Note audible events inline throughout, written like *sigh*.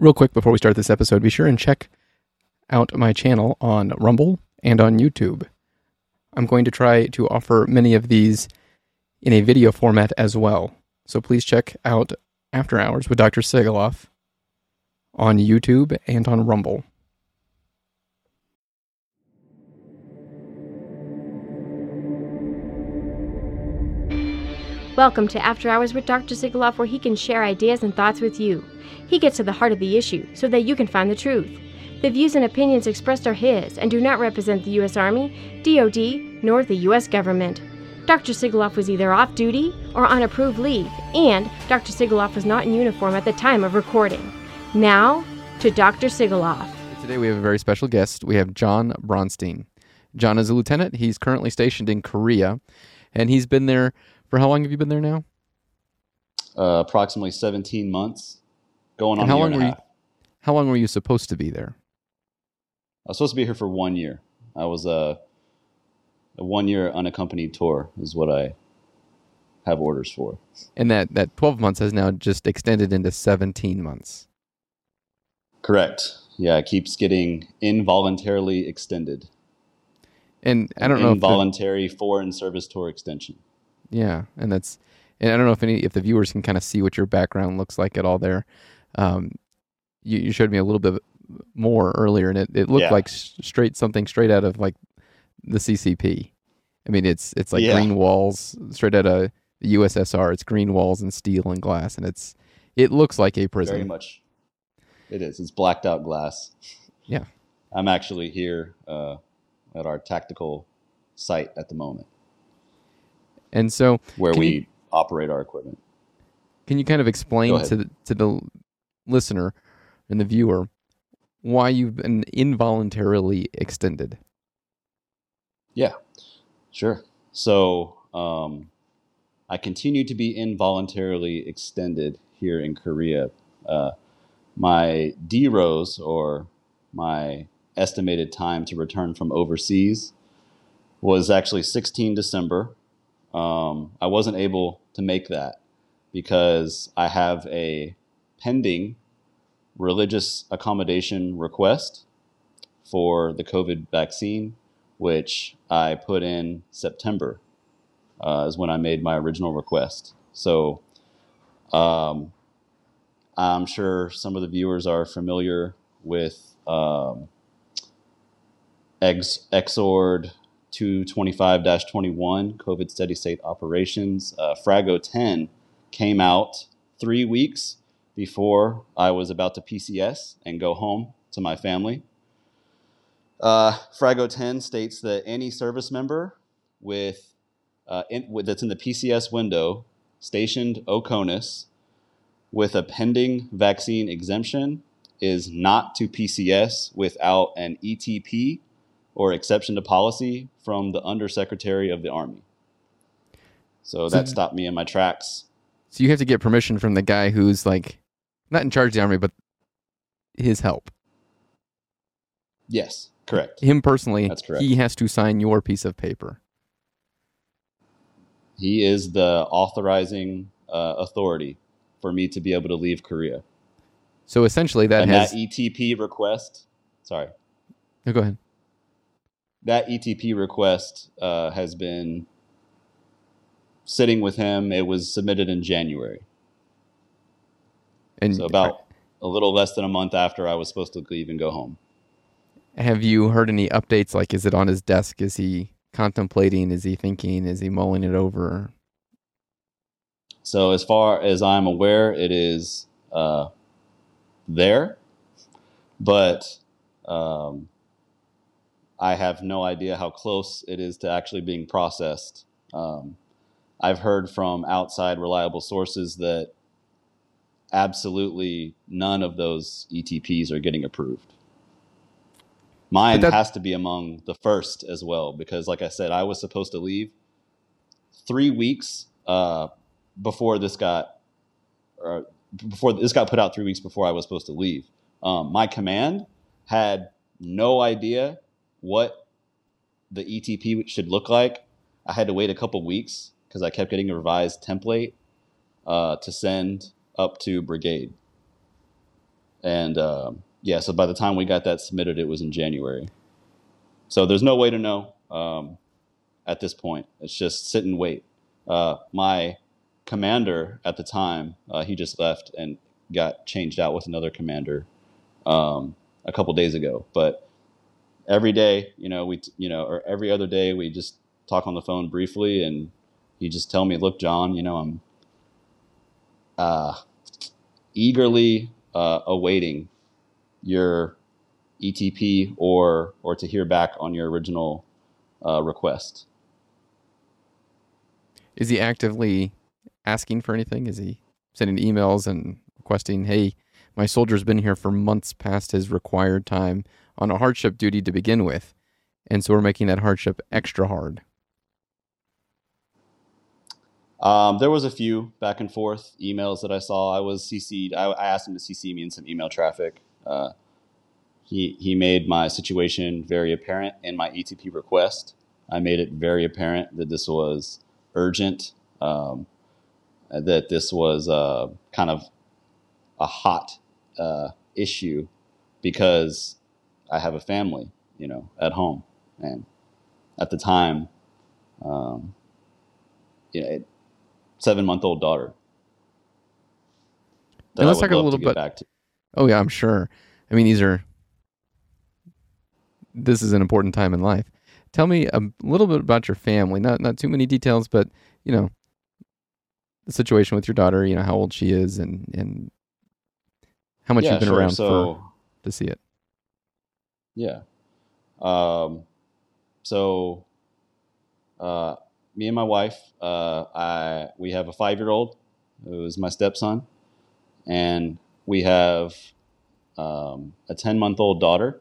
Real quick before we start this episode, be sure and check out my channel on Rumble and on YouTube. I'm going to try to offer many of these in a video format as well. So please check out After Hours with Dr. Sigoloff on YouTube and on Rumble. Welcome to After Hours with Dr. Sigoloff, where he can share ideas and thoughts with you. He gets to the heart of the issue so that you can find the truth. The views and opinions expressed are his and do not represent the U.S. Army, DoD, nor the U.S. government. Dr. Sigoloff was either off duty or on approved leave, and Dr. Sigoloff was not in uniform at the time of recording. Now, to Dr. Sigoloff. Today we have a very special guest. We have Jon Bronstein. John is a lieutenant. He's currently stationed in Korea, and he's been there for how long have you been there now? Uh, approximately 17 months, going on And how long were you- How long were you supposed to be there? I was supposed to be here for one year. I was a, a one year unaccompanied tour is what I have orders for. And that, that 12 months has now just extended into 17 months. Correct. Yeah, it keeps getting involuntarily extended. And I don't know if the- involuntary foreign service tour extension. Yeah, and that's and I don't know if any if the viewers can kind of see what your background looks like at all there. Um, you, you showed me a little bit more earlier, and it, it looked Yeah. like straight something straight out of like the CCP. I mean, it's it's like Yeah. green walls straight out of the USSR. It's green walls and steel and glass, and it's it looks like a prison. Very much. It is. It's blacked out glass. Yeah. I'm actually here uh, at our tactical site at the moment And so, where we you- operate our equipment. can you kind of explain to the, to the listener and the viewer why you've been involuntarily extended? Yeah, sure. So um, I continue to be involuntarily extended here in Korea. Uh, my DEROS, or my estimated time to return from overseas, was actually 16 December. Um, I wasn't able to make that because I have a pending religious accommodation request for the COVID vaccine which I put in September, uh, is when I made my original request. So um, I'm sure some of the viewers are familiar with um, Exord 225 21, COVID steady state operations. Uh, Frago 10 came out three weeks before I was about to PCS and go home to my family. Uh, Frago 10 states that any service member with, uh, in, with that's in the PCS window stationed OCONUS with a pending vaccine exemption is not to PCS without an ETP or exception to policy from the Undersecretary of the Army. So So- that stopped me in my tracks. So you have to get permission from the guy who's like not in charge of the army, but his help. Yes, correct. Him personally, That's correct. he has to sign your piece of paper. He is the authorizing uh, authority for me to be able to leave Korea. So essentially, that and has. that ETP request, sorry, No, go ahead. that ETP request uh, has been sitting with him. It was submitted in January, And so about a little less than a month after I was supposed to leave and go home. have you heard any updates? Like, is it on his desk? Is he contemplating? Is he thinking? Is he mulling it over? So as far as I'm aware, it is uh, there, but um, I have no idea how close it is to actually being processed. Um, I've heard from outside reliable sources that absolutely none of those ETPs are getting approved. Mine that- has to be among the first as well because, like I said, I was supposed to leave three weeks uh, before this got, or before this got put out. Three weeks before I was supposed to leave. Um, my command had no idea what the ETP should look like. I had to wait a couple weeks because I kept getting a revised template uh, to send up to brigade. and um, yeah, so by the time we got that submitted, it was in January. So there's no way to know um, at this point. It's just sit and wait. Uh, my commander at the time, uh, he just left and got changed out with another commander um, a couple days ago. But every day, you know, we, you know, or every other day, we just talk on the phone briefly, and he just tell me, "Look, Jon, you know, I'm uh, eagerly uh, awaiting your ETP or or to hear back on your original uh, request." Is he actively asking for anything? Is he sending emails and requesting, "Hey, my soldier's been here for months past his required time on a hardship duty to begin with, and so we're making that hardship extra hard." Um, there was a few back and forth emails that I saw. I was CC'd. I, I asked him to CC me in some email traffic. Uh, he he made my situation very apparent in my ETP request. I made it very apparent that this was urgent, um, that this was uh, kind of a hot uh, issue because I have a family, you know, at home, and at the time, um, you know, seven month old daughter. Now let's talk a little bit. Back to. Oh yeah, I'm sure. I mean, these are. This is an important time in life. Tell me a little bit about your family. Not not too many details, but you know, the situation with your daughter. You know how old she is, and and how much Yeah, you've been sure. around So for to see it. yeah, um, so uh, me and my wife, uh, I we have a five year old who is my stepson, and we have um, a ten month old daughter.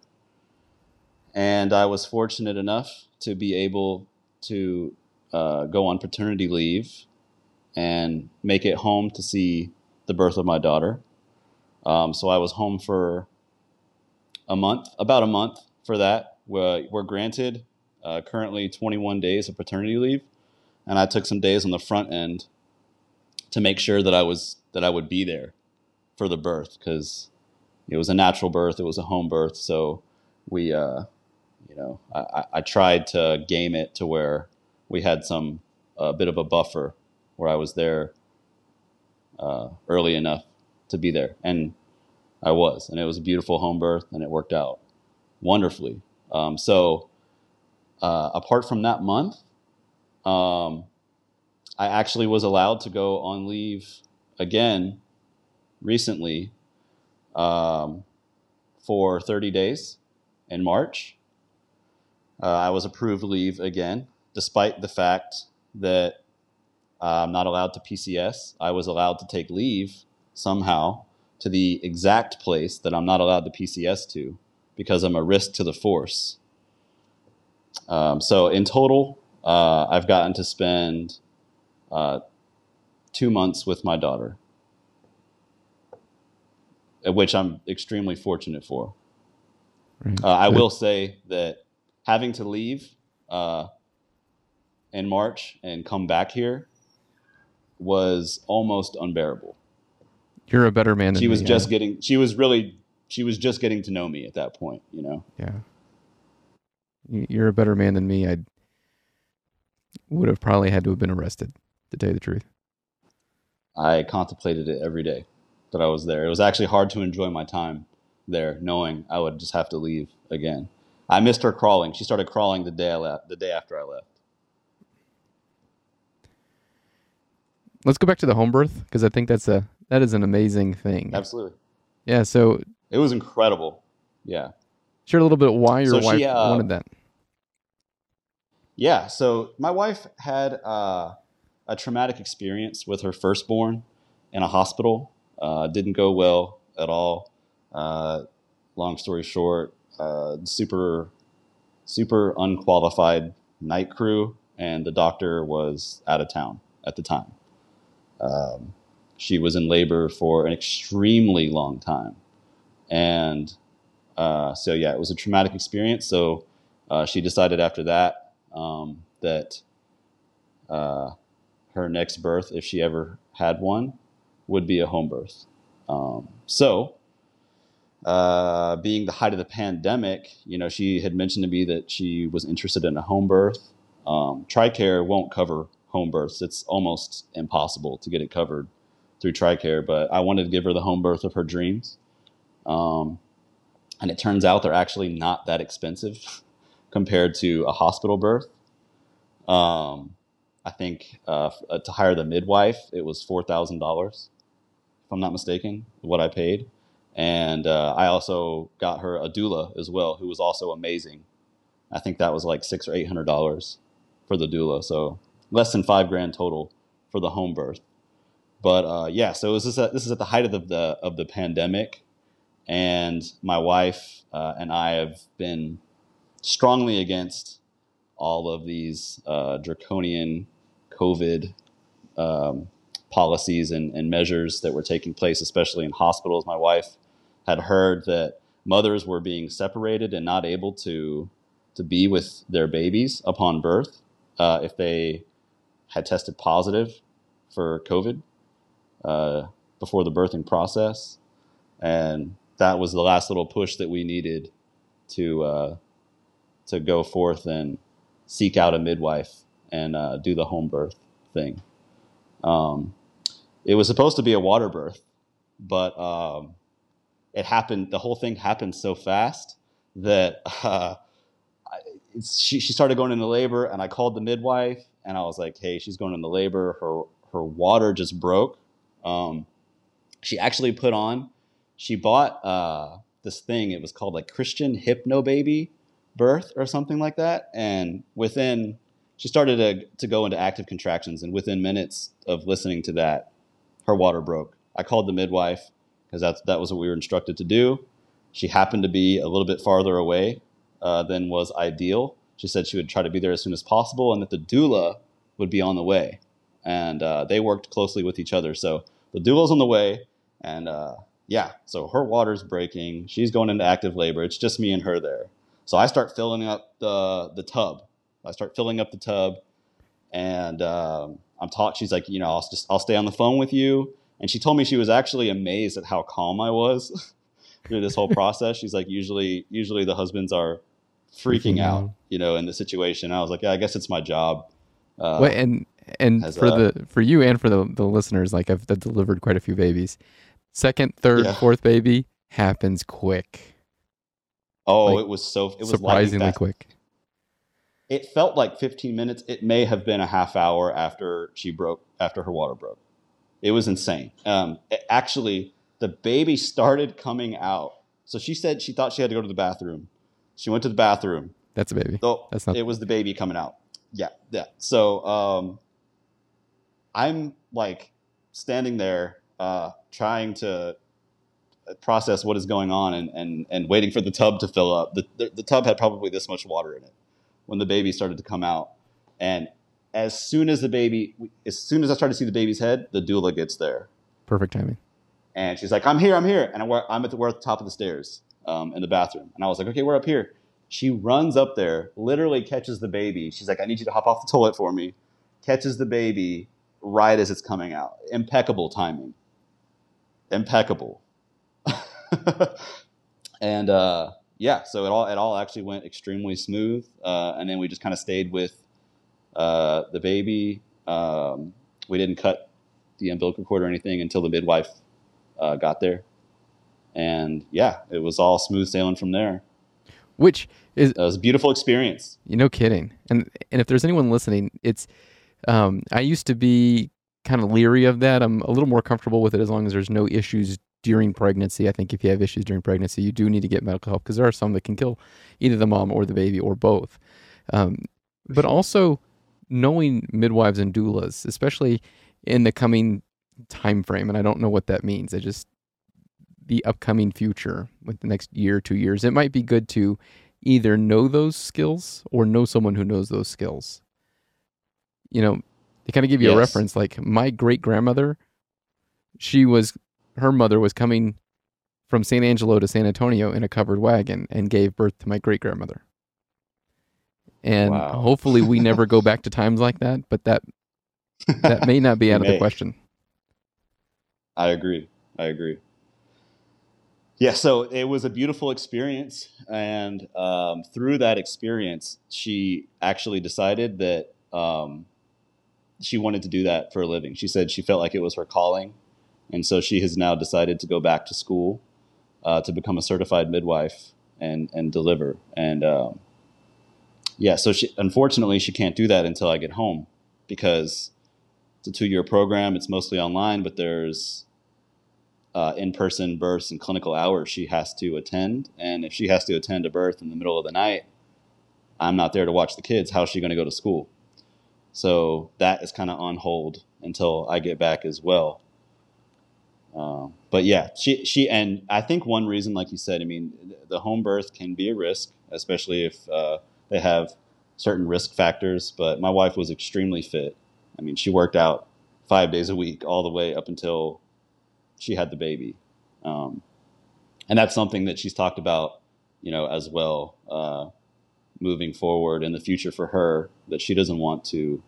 And I was fortunate enough to be able to uh, go on paternity leave and make it home to see the birth of my daughter. Um, so I was home for a month, about a month for that. We're, we're granted uh, currently 21 days of paternity leave, and I took some days on the front end to make sure that I was that I would be there for the birth because it was a natural birth, it was a home birth. So we, uh, you know, I, I- tried to game it to where we had some a bit of a buffer where I was there uh, early enough to be there, and I was, and it was a beautiful home birth, and it worked out wonderfully. Um, so, uh, apart from that month, um, I actually was allowed to go on leave again recently um, for 30 days in March. Uh, I was approved leave again, despite the fact that uh, I'm not allowed to PCS. I was allowed to take leave somehow to the exact place that I'm not allowed to PCS to because I'm a risk to the force. Um, so in total, uh, I've gotten to spend uh, two months with my daughter, uh, which I'm extremely fortunate for. Right. Uh, I will say that having to leave uh, in March and come back here was almost unbearable. You're a better man than She was me, just I- getting, she was really, she was just getting to know me at that point, you know? Yeah. You're a better man than me. I would have probably had to have been arrested, to tell you the truth. I contemplated it every day that I was there. It was actually hard to enjoy my time there, knowing I would just have to leave again. I missed her crawling. She started crawling the day I left, the day after I left. Let's go back to the home birth because I think that's a that is an amazing thing. Absolutely, Yeah. So it was incredible. Yeah. share a little bit why your So she, wife uh, wanted that. Yeah, so my wife had uh, a traumatic experience with her firstborn in a hospital. Uh, didn't go well at all. Uh, long story short, uh, super, super unqualified night crew, and the doctor was out of town at the time. Um, she was in labor for an extremely long time, and uh, so yeah, it was a traumatic experience. So uh, she decided after that um, that uh, her next birth, if she ever had one, would be a home birth. Um, so uh, being the height of the pandemic, you know, she had mentioned to me that she was interested in a home birth. Um, TRICARE won't cover home births. It's almost impossible to get it covered through TRICARE, but I wanted to give her the home birth of her dreams. Um, and it turns out they're actually not that expensive *laughs* compared to a hospital birth. Um, I think uh, uh to hire the midwife, it was four thousand dollars, if I'm not mistaken, what I paid. And uh, I also got her a doula as well, who was also amazing. I think that was like six or eight hundred dollars for the doula, so less than five grand total for the home birth. But uh, yeah, so this is, at, this is at the height of the, the, of the pandemic, and my wife uh, and I have been strongly against all of these uh, draconian COVID um, policies and, and measures that were taking place, especially in hospitals. My wife had heard that mothers were being separated and not able to to be with their babies upon birth uh, if they had tested positive for COVID uh, before the birthing process, and that was the last little push that we needed to uh, to go forth and seek out a midwife and uh, do the home birth thing. Um, it was supposed to be a water birth, but um, it happened. The whole thing happened so fast that *laughs* uh, she, she started going into labor, and I called the midwife, and I was like, "Hey, she's going into labor. Her her water just broke." Um, she actually put on. She bought uh, this thing. It was called like Christian Hypno Baby birth or something like that. And within, she started to, to go into active contractions. And within minutes of listening to that, her water broke. I called the midwife because that's, that was what we were instructed to do. She happened to be a little bit farther away uh, than was ideal. She said she would try to be there as soon as possible and that the doula would be on the way. And uh, they worked closely with each other. So the doula's on the way. And uh, yeah, so her water's breaking. She's going into active labor. It's just me and her there. So I start filling up the the tub. I start filling up the tub, and um, I'm taught. She's like, you know, I'll just I'll stay on the phone with you. And she told me she was actually amazed at how calm I was *laughs* through this whole *laughs* process. She's like, usually usually the husbands are freaking, out, you know, in the situation. I was like, yeah, I guess it's my job. Uh, well, and and for a, the for you and for the the listeners, like I've delivered quite a few babies. Second, third, yeah. fourth baby happens quick. Oh, like, it was so it was surprisingly quick. It felt like 15 minutes. It may have been a half hour after she broke after her water broke. It was insane. Um, it, actually, the baby started coming out. So she said she thought she had to go to the bathroom. She went to the bathroom. That's a baby. So That's not. It was the baby coming out. Yeah, yeah. So um, I'm like standing there, uh, trying to process what is going on and, and, and waiting for the tub to fill up. The, the, the, tub had probably this much water in it when the baby started to come out. And as soon as the baby, as soon as I started to see the baby's head, the doula gets there. Perfect timing. And she's like, I'm here, I'm here. And I'm at the, we're at the top of the stairs um, in the bathroom. And I was like, okay, we're up here. She runs up there, literally catches the baby. She's like, I need you to hop off the toilet for me. Catches the baby right as it's coming out. Impeccable timing. Impeccable *laughs* and uh, yeah, so it all it all actually went extremely smooth. Uh, and then we just kind of stayed with uh, the baby. Um, we didn't cut the umbilical cord or anything until the midwife uh, got there. And yeah, it was all smooth sailing from there. Which is it was a beautiful experience. You know, kidding. And and if there's anyone listening, it's um, I used to be kind of leery of that. I'm a little more comfortable with it as long as there's no issues during pregnancy. I think if you have issues during pregnancy, you do need to get medical help because there are some that can kill either the mom or the baby or both. Um, but also knowing midwives and doulas, especially in the coming time frame, and I don't know what that means. I just the upcoming future with the next year, two years, it might be good to either know those skills or know someone who knows those skills. You know, to kind of give you yes. a reference, like my great grandmother, she was her mother was coming from San Angelo to San Antonio in a covered wagon and gave birth to my great grandmother. And wow. hopefully we never go back to *laughs* times like that, but that that may not be out of the question. I agree. I agree. yeah, so it was a beautiful experience, and um, through that experience, she actually decided that um, she wanted to do that for a living. She said she felt like it was her calling, and so she has now decided to go back to school uh, to become a certified midwife and and deliver. And um, yeah, so she unfortunately she can't do that until I get home because it's a two year program. It's mostly online, but there's uh, in person births and clinical hours she has to attend. And if she has to attend a birth in the middle of the night, I'm not there to watch the kids. How's she going to go to school? So that is kind of on hold until I get back as well. Um, but yeah, she she and I think one reason, like you said, I mean, the home birth can be a risk, especially if uh, they have certain risk factors. But my wife was extremely fit. I mean, she worked out five days a week all the way up until she had the baby, um, and that's something that she's talked about, you know, as well, uh, moving forward in the future for her. That she doesn't want to,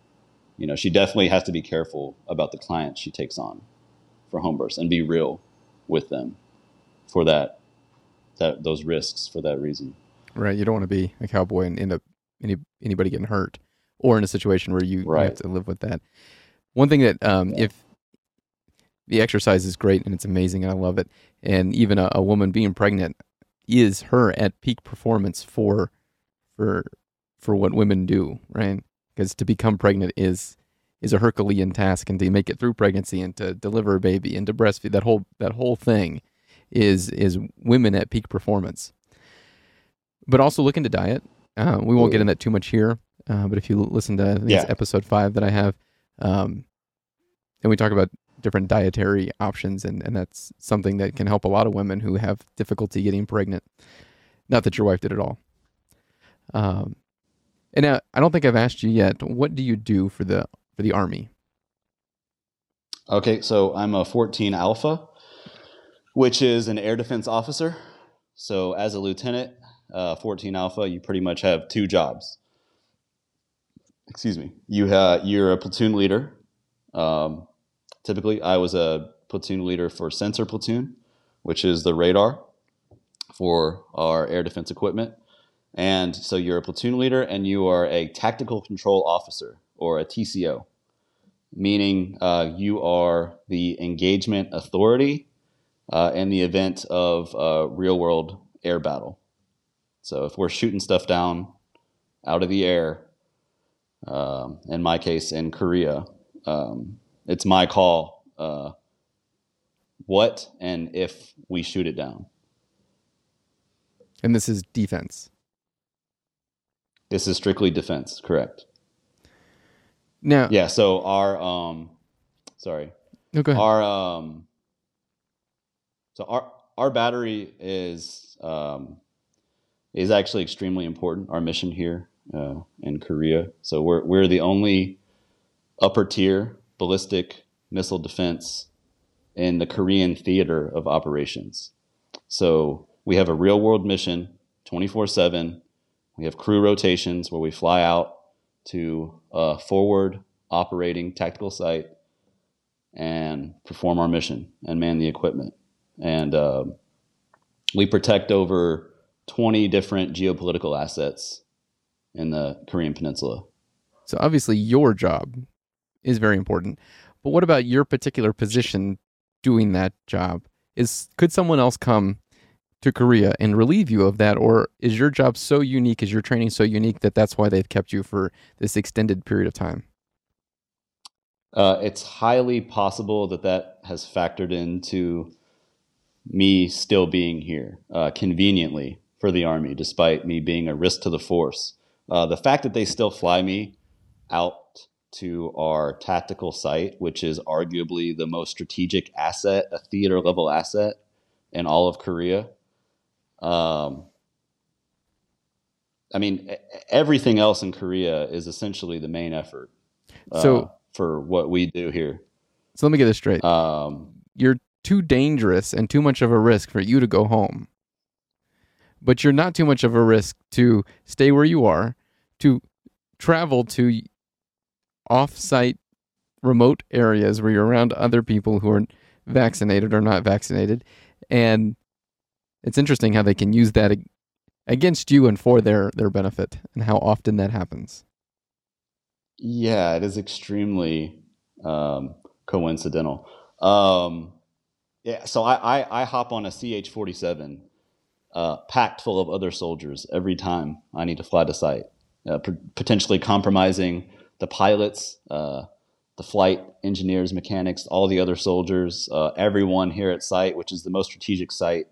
you know, she definitely has to be careful about the clients she takes on for home births and be real with them for that that those risks for that reason. Right. You don't want to be a cowboy and end up any anybody getting hurt or in a situation where you, Right. have to live with that. One thing that um, Yeah. if the exercise is great and it's amazing and I love it, and even a, a woman being pregnant is her at peak performance for for for what women do, right? Because to become pregnant is is a Herculean task, and to make it through pregnancy and to deliver a baby and to breastfeed that whole that whole thing is is women at peak performance. But also look into diet. Uh, we won't get into that too much here, uh, but if you listen to I think it's Yeah. episode five that I have, um, and we talk about different dietary options, and, and that's something that can help a lot of women who have difficulty getting pregnant. Not that your wife did at all. Um, and now, I don't think I've asked you yet. What do you do for the for the army? Okay, so I'm a 14 Alpha, which is an air defense officer. So as a lieutenant, uh, 14 Alpha, you pretty much have two jobs. Excuse me. You you're a platoon leader. Um, typically, I was a platoon leader for sensor platoon, which is the radar for our air defense equipment. And so you're a platoon leader, and you are a tactical control officer or a TCO meaning uh, you are the engagement authority uh, in the event of a real world air battle. So if we're shooting stuff down out of the air, um, in my case in Korea, um, it's my call uh, what and if we shoot it down. And this is defense. This is strictly defense, correct? Now, Yeah. So our um, sorry, no, go ahead. our um so our our battery is um is actually extremely important our mission here uh, in korea so we're we're the only upper tier ballistic missile defense in the korean theater of operations so we have a real world mission 24/7 we have crew rotations where we fly out to a forward operating tactical site and perform our mission and man the equipment. And um we protect over 20 different geopolitical assets in the Korean Peninsula. So obviously your job is very important. But what about your particular position doing that job? Is could someone else come to Korea and relieve you of that or is your job so unique is your training so unique that that's why they've kept you for this extended period of time? Uh, it's highly possible that that has factored into me still being here uh, conveniently for the Army, despite me being a risk to the force. Uh, the fact that they still fly me out to our tactical site, which is arguably the most strategic asset, a theater level asset in all of Korea. Um, I mean, everything else in Korea is essentially the main effort uh, So- for what we do here. So let me get this straight. Um, you're too dangerous and too much of a risk for you to go home. But you're not too much of a risk to stay where you are, to travel to off-site remote areas where you're around other people who are vaccinated or not vaccinated and It's interesting how they can use that ag- against you and for their their benefit, and how often that happens. Yeah, it is extremely um, coincidental. Um, yeah, so I, I, I hop on a CH 47 uh, packed full of other soldiers every time I need to fly to site, uh, p- potentially compromising the pilots, uh, the flight engineers, mechanics, all the other soldiers, uh, everyone here at site, which is the most strategic site,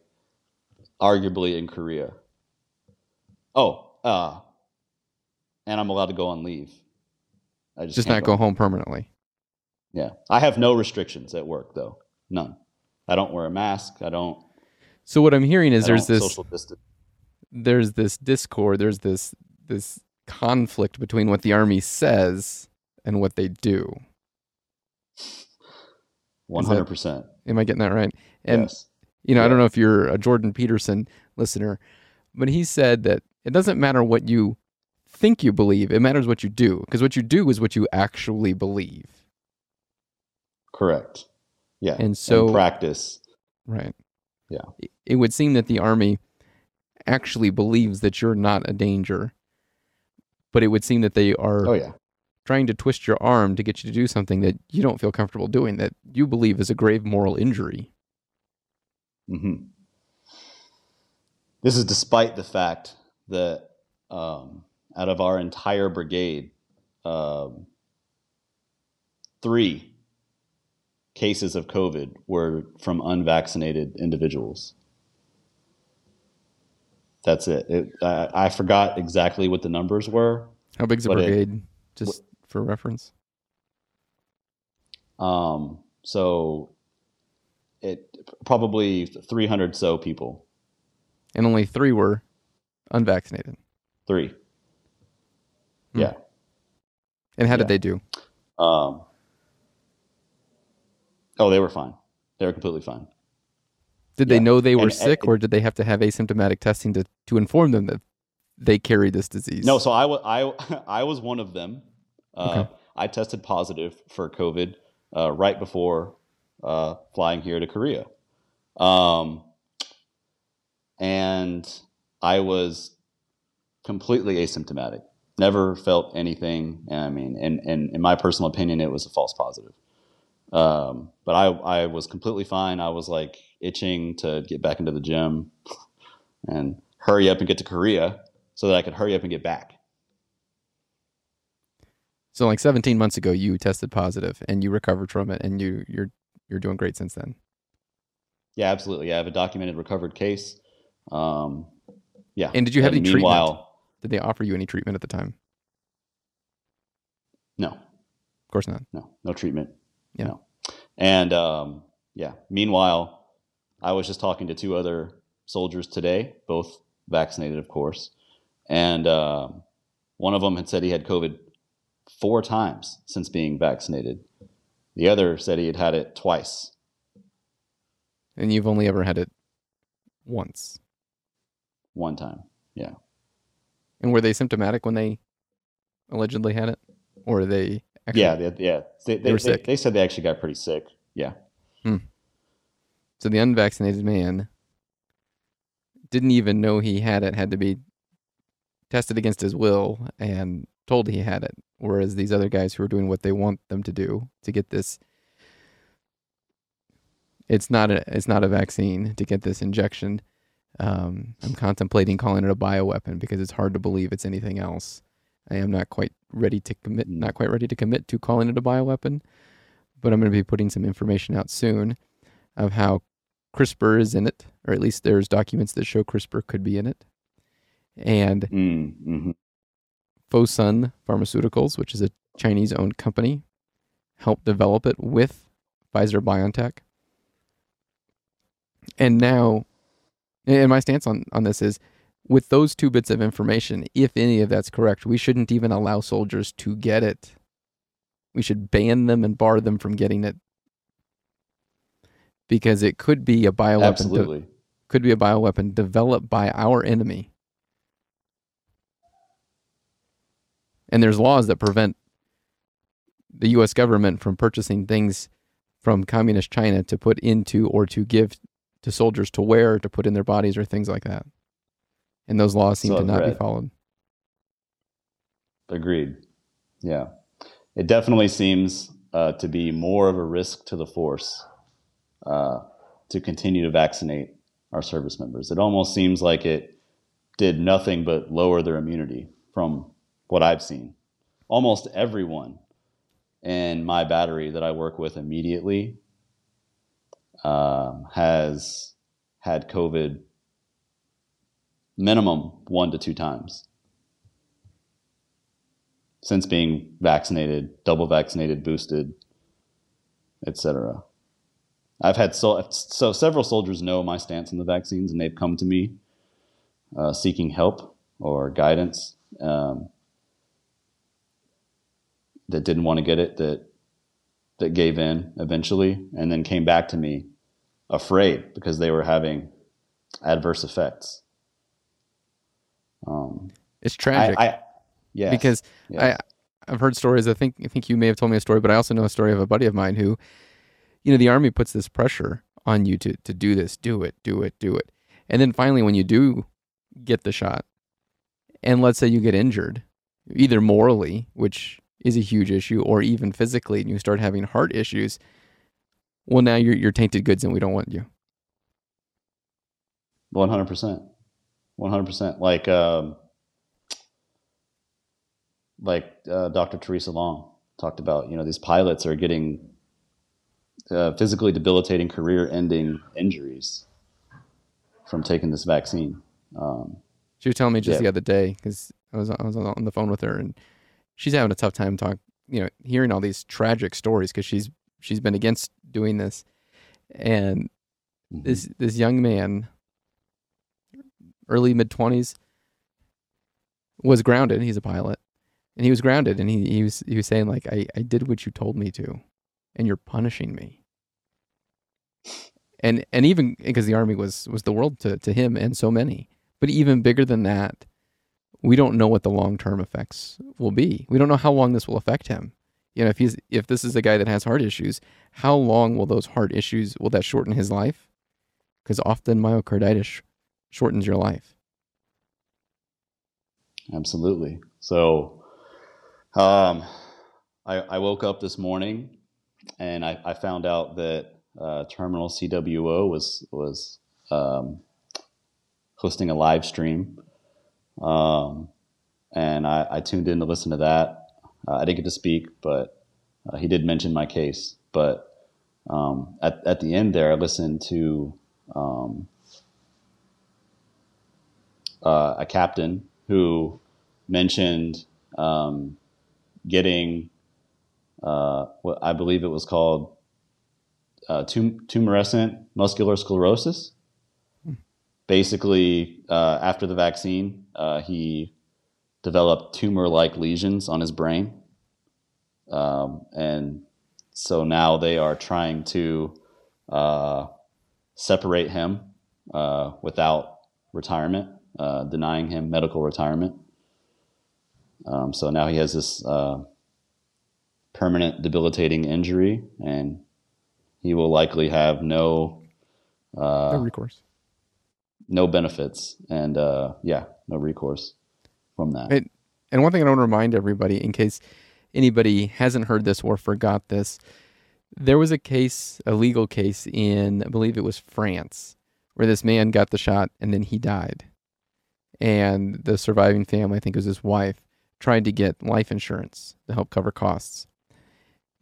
arguably in Korea. Oh, uh, and I'm allowed to go on leave. I just, Just not go home permanently. Yeah, I have no restrictions at work though, none. I don't wear a mask. I don't. So what I'm hearing is I there's this there's this discord, there's this this conflict between what the army says and what they do. One hundred percent. Am I getting that right? And Yes. You know, I don't know if you're a Jordan Peterson listener, but he said that it doesn't matter what you think you believe, it matters what you do, because what you do is what you actually believe. Correct. Yeah. And so- practice. Right. Yeah. It- It would seem that the army actually believes that you're not a danger, but it would seem that they are Oh yeah. trying to twist your arm to get you to do something that you don't feel comfortable doing that you believe is a grave moral injury. Hmm This is despite the fact that um, out of our entire brigade, um, three cases of COVID were from unvaccinated individuals. That's it. it I, I forgot exactly what the numbers were. How big's a But it- brigade? Just for reference. Um, so it probably 300 so people. And only three were unvaccinated. Three. Hmm. Yeah. And how did they do? Um, oh, they were fine. They were completely fine. Did they know they were And- sick, and- or did they have to have asymptomatic testing to, to inform them that they carry this disease? No, so I wa- I- *laughs* I was one of them. Uh, Okay. I tested positive for COVID uh, right before uh, flying here to Korea. Um, and I was completely asymptomatic. Never felt anything. I mean, and, and in my personal opinion, it was a false positive. Um, but I, I was completely fine. I was like itching to get back into the gym *laughs* and hurry up and get to Korea so that I could hurry up and get back. So, like 17 months ago, you tested positive and you recovered from it, and you you're you're doing great since then. Yeah, absolutely. I have a documented recovered case. Um, yeah. And did you have any treatment? Did they offer you any treatment at the time? no, Of course not. no, no treatment. Yeah. No. And um, yeah, meanwhile, I was just talking to two other soldiers today, both vaccinated, of course. And um, one of them had said he had COVID four times since being vaccinated. The other said he had had it twice. And you've only ever had it once. One time. Yeah. And were they symptomatic when they allegedly had it, or they? Actually, yeah. They, yeah. They, they, were they, sick. they said they actually got pretty sick. Yeah. Hmm. So the unvaccinated man didn't even know he had it, had to be tested against his will and told he had it. Whereas these other guys who are doing what they want them to do to get this it's not a it's not a vaccine to get this injection. Um, I'm contemplating calling it a bioweapon because it's hard to believe it's anything else. I am not quite ready to commit Mm. not quite ready to commit to calling it a bioweapon, but I'm going to be putting some information out soon of how CRISPR is in it, or at least there's documents that show CRISPR could be in it. And Mm, hmm Fosun Pharmaceuticals, which is a Chinese owned company, helped develop it with Pfizer BioNTech. And now, and my stance on, on this is with those two bits of information, if any of that's correct, we shouldn't even allow soldiers to get it. We should ban them and bar them from getting it because it could be a bioweapon. de- Absolutely. could be a bioweapon developed by our enemy. And there's laws that prevent the US government from purchasing things from communist China to put into or to give to soldiers to wear to put in their bodies or things like that. And those laws seem So to not be followed. Agreed. Yeah. It definitely seems uh, to be more of a risk to the force uh, to continue to vaccinate our service members. It almost seems like it did nothing but lower their immunity from what I've seen. Almost everyone in my battery that I work with immediately um, has had COVID minimum one to two times since being vaccinated, double vaccinated, boosted, etc. I've had so, so several soldiers know my stance on the vaccines, and they've come to me uh, seeking help or guidance um, that didn't want to get it, that that gave in eventually, and then came back to me afraid because they were having adverse effects. Um, It's tragic. I, I, yeah, because yeah. I I've heard stories. I think I think you may have told me a story, but I also know a story of a buddy of mine who, you know, the army puts this pressure on you to to do this, do it, do it, do it, and then finally when you do get the shot, and let's say you get injured, either morally, which is a huge issue, or even physically, and you start having heart issues. Well, now you're you're tainted goods, and we don't want you. One hundred percent, one hundred percent. Like, um, like uh, Dr. Theresa Long talked about. You know, these pilots are getting uh, physically debilitating, career-ending injuries from taking this vaccine. Um, She was telling me just Yeah. the other day because I was I was on the phone with her and she's having a tough time talking, you know, hearing all these tragic stories because she's she's been against doing this, and mm-hmm. this this young man, early mid twenties, was grounded. He's a pilot, and he was grounded, and he, he was he was saying like I I did what you told me to, and you're punishing me. And and even because the army was was the world to to him and so many, but even bigger than that, we don't know what the long term effects will be. We don't know how long this will affect him. You know, if he's if this is a guy that has heart issues, how long will those heart issues will that shorten his life? Because often myocarditis shortens your life. Absolutely. So, um, I, I woke up this morning and I, I found out that uh, Terminal CWO was was um, hosting a live stream, um, and I, I tuned in to listen to that. Uh, I didn't get to speak, but uh, he did mention my case. But um, at at the end there, I listened to um, uh, a captain who mentioned um, getting uh, what I believe it was called uh, tum- tumorescent muscular sclerosis. Basically, uh, after the vaccine, uh, he developed tumor-like lesions on his brain, um, and so now they are trying to uh, separate him uh, without retirement, uh, denying him medical retirement. Um, so now he has this uh, permanent debilitating injury, and he will likely have no no recourse. No benefits, and uh, yeah, no recourse from that. It- And one thing I want to remind everybody, in case anybody hasn't heard this or forgot this, there was a case, a legal case in, I believe it was France, where this man got the shot and then he died. And the surviving family, I think it was his wife, tried to get life insurance to help cover costs.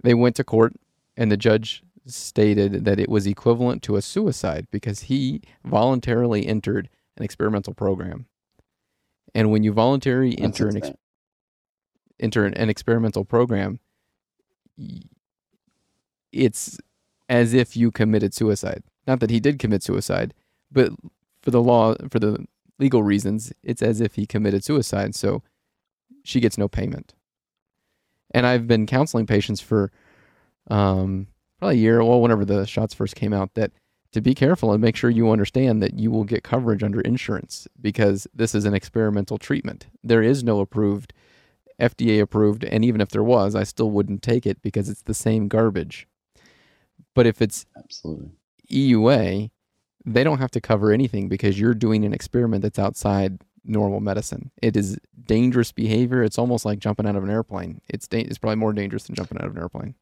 They went to court, and the judge stated that it was equivalent to a suicide because he voluntarily entered an experimental program. And when you voluntarily enter an, ex- enter an, an experimental program, it's as if you committed suicide. Not that he did commit suicide, but for the law, for the legal reasons, it's as if he committed suicide. So she gets no payment. And I've been counseling patients for um, probably a year, well, whenever the shots first came out, that to be careful and make sure you understand that you will get coverage under insurance because this is an experimental treatment. There is no approved, FDA approved, and even if there was, I still wouldn't take it because it's the same garbage. But if it's Absolutely. EUA, they don't have to cover anything because you're doing an experiment that's outside normal medicine. It is dangerous behavior. It's almost like jumping out of an airplane. It's da- it's probably more dangerous than jumping out of an airplane.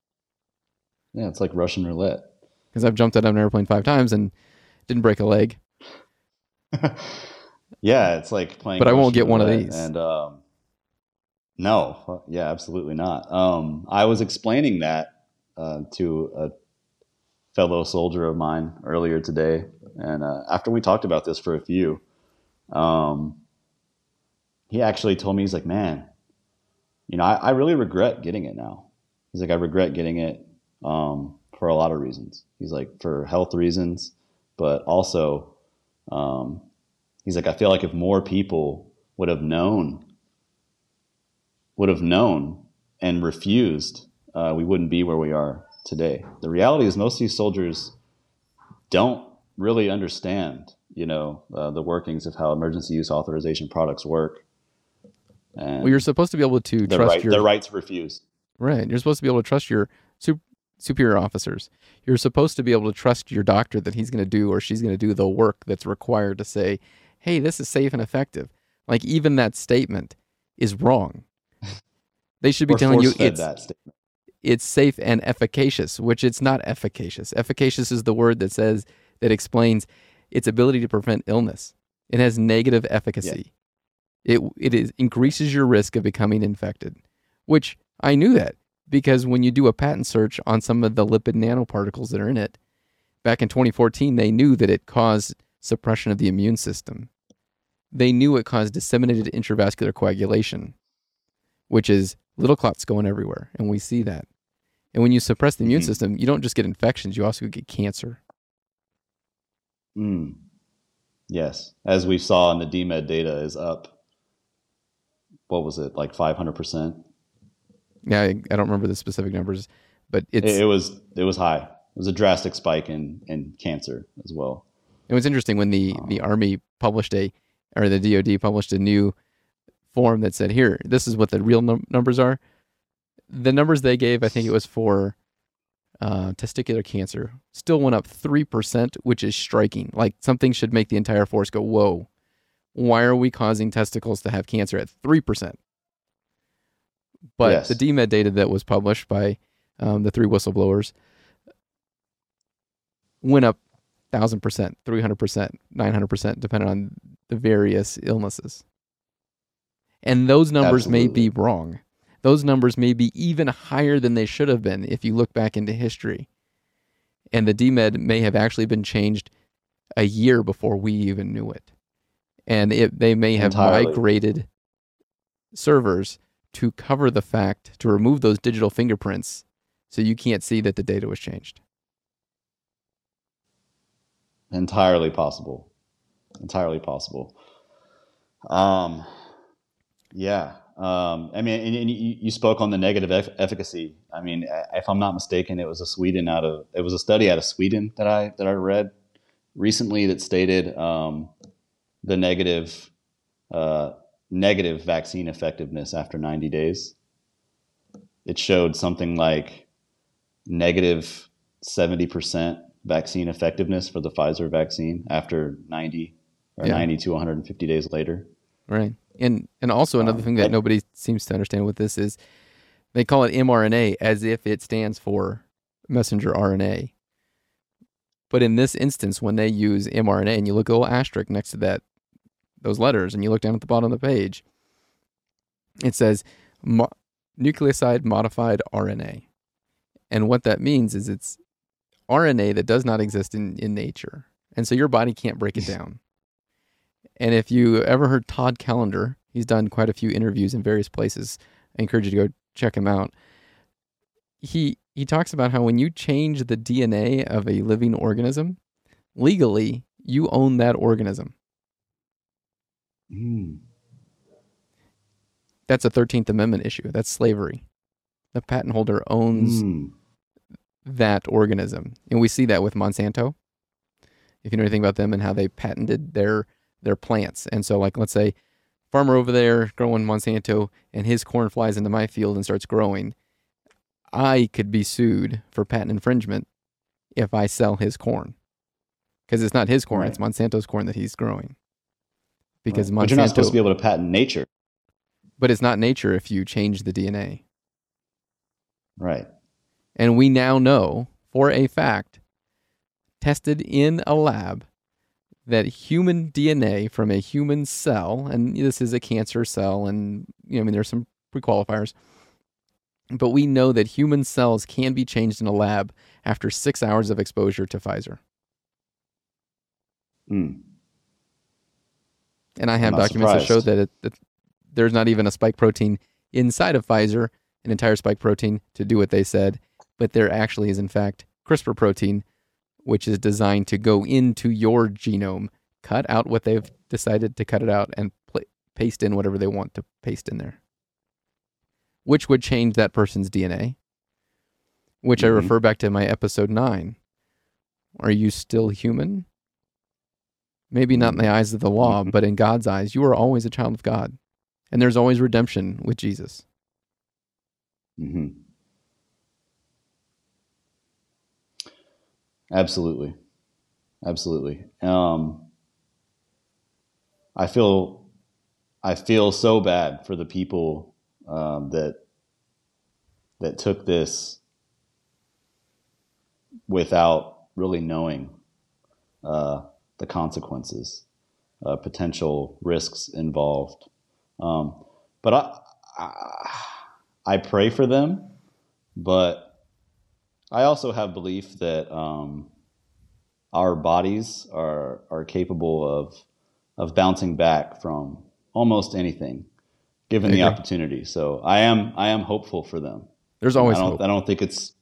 Yeah, it's like Russian roulette. Because I've jumped out of an airplane five times and didn't break a leg. *laughs* yeah, it's like playing. But I won't Russian get one of these. And um, no, yeah, absolutely not. Um, I was explaining that uh, to a fellow soldier of mine earlier today, and uh, after we talked about this for a few, um, he actually told me he's like, man, you know, I, I really regret getting it now. He's like, I regret getting it um, for a lot of reasons. He's like, for health reasons, but also, um, he's like, I feel like if more people would have known, would have known and refused, uh, we wouldn't be where we are today. The reality is, most of these soldiers don't really understand, you know, uh, the workings of how emergency use authorization products work. And Well, you're supposed to be able to trust right, your the right to refuse. Right. You're supposed to be able to trust your sup- superior officers. You're supposed to be able to trust your doctor that he's going to do or she's going to do the work that's required to say, hey, this is safe and effective. Like, even that statement is wrong. *laughs* They should be telling you it's, it's safe and efficacious, which it's not efficacious. Efficacious is the word that says, that explains its ability to prevent illness. It has negative efficacy. It, it is, increases your risk of becoming infected, which I knew that because when you do a patent search on some of the lipid nanoparticles that are in it, back in 2014, they knew that it caused suppression of the immune system. They knew it caused disseminated intravascular coagulation, which is little clots going everywhere. And we see that. And when you suppress the immune Mhm. system, you don't just get infections, you also get cancer. Mm. Yes, as we saw in the DMED data, is up. What was it like five hundred percent? Yeah, I, I don't remember the specific numbers, but it's It, it was it was high. It was a drastic spike in in cancer as well. It was interesting when the the army published a or the DoD published a new form that said, "Here, this is what the real num- numbers are." The numbers they gave, I think it was for uh, testicular cancer, still went up three percent, which is striking. Like something should make the entire force go, "Whoa, why are we causing testicles to have cancer at three percent?" But Yes. the DMED data that was published by um, the three whistleblowers went up thousand percent, three hundred percent, nine hundred percent, depending on the various illnesses. And those numbers may be wrong. Those numbers may be even higher than they should have been if you look back into history. And the DMED may have actually been changed a year before we even knew it. And it, they may have Entirely. migrated servers to cover the fact, to remove those digital fingerprints so you can't see that the data was changed. Entirely possible. Entirely possible. Um, yeah. Um, I mean, and, and you, you spoke on the negative eff- efficacy. I mean, if I'm not mistaken, it was a Sweden out of it was a study out of Sweden that I that I read recently that stated um, the negative uh, negative vaccine effectiveness after 90 days. It showed something like negative negative 70 percent vaccine effectiveness for the Pfizer vaccine after 90 or Yeah. 90 to 150 days later. Right. And and also another Um, thing that and- nobody seems to understand with this is they call it mRNA as if it stands for messenger RNA. But in this instance, when they use mRNA and you look at a little asterisk next to that those letters and you look down at the bottom of the page, it says mo- nucleoside modified RNA. And what that means is it's RNA that does not exist in, in nature. And so your body can't break it *laughs* down. And if you ever heard Todd Callender, he's done quite a few interviews in various places. I encourage you to go check him out. He he talks about how when you change the DNA of a living organism, legally you own that organism. Mm. That's a 13th Amendment issue. That's slavery. The patent holder owns Mm. that organism. And we see that with Monsanto. If you know anything about them and how they patented their their plants. And so like let's say farmer over there growing Monsanto and his corn flies into my field and starts growing, I could be sued for patent infringement if I sell his corn. because it's not his corn; Right. it's Monsanto's corn that he's growing. Because Right. but you're not supposed to be able to patent nature, but it's not nature if you change the DNA. right? And we now know for a fact, tested in a lab, that human DNA from a human cell, and this is a cancer cell, and you know, I mean, there's some pre-qualifiers, but we know that human cells can be changed in a lab after six hours of exposure to Pfizer. Hmm. And I have documents that show that, it, that there's not even a spike protein inside of Pfizer, an entire spike protein to do what they said, but there actually is, in fact, CRISPR protein, which is designed to go into your genome, cut out what they've decided to cut it out, and pla paste in whatever they want to paste in there, which would change that person's DNA. Which I Mhm. refer back to my episode nine. Are you still human? Maybe not in the eyes of the law, Mhm. but in God's eyes, you are always a child of God. And there's always redemption with Jesus. hmm Absolutely, absolutely. Um, I feel, I feel so bad for the people um, that that took this without really knowing uh, the consequences, uh, potential risks involved. Um, but I, I, I pray for them, but I also have belief that um, our bodies are are capable of of bouncing back from almost anything, given the opportunity. So I am I am hopeful for them. There's always I don't hope. I don't think it's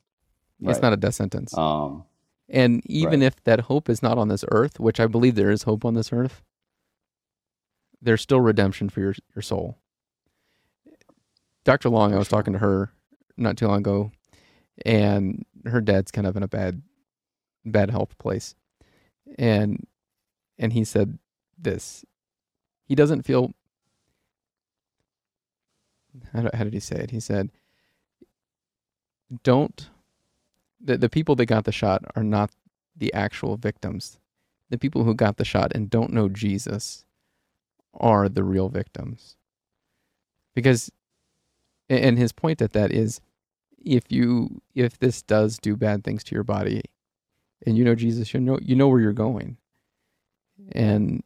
It's right. not a death sentence. um, and even right. if that hope is not on this earth, which I believe there is hope on this earth, there's still redemption for your, your soul. Dr. Long, I was talking to her not too long ago, and her dad's kind of in a bad bad health place. And and he said this. He doesn't feel how, how did he say it? He said, "Don't the the people that got the shot are not the actual victims. The people who got the shot and don't know Jesus are the real victims." Because and his point at that is if you if this does do bad things to your body and you know Jesus, you know you know where you're going. And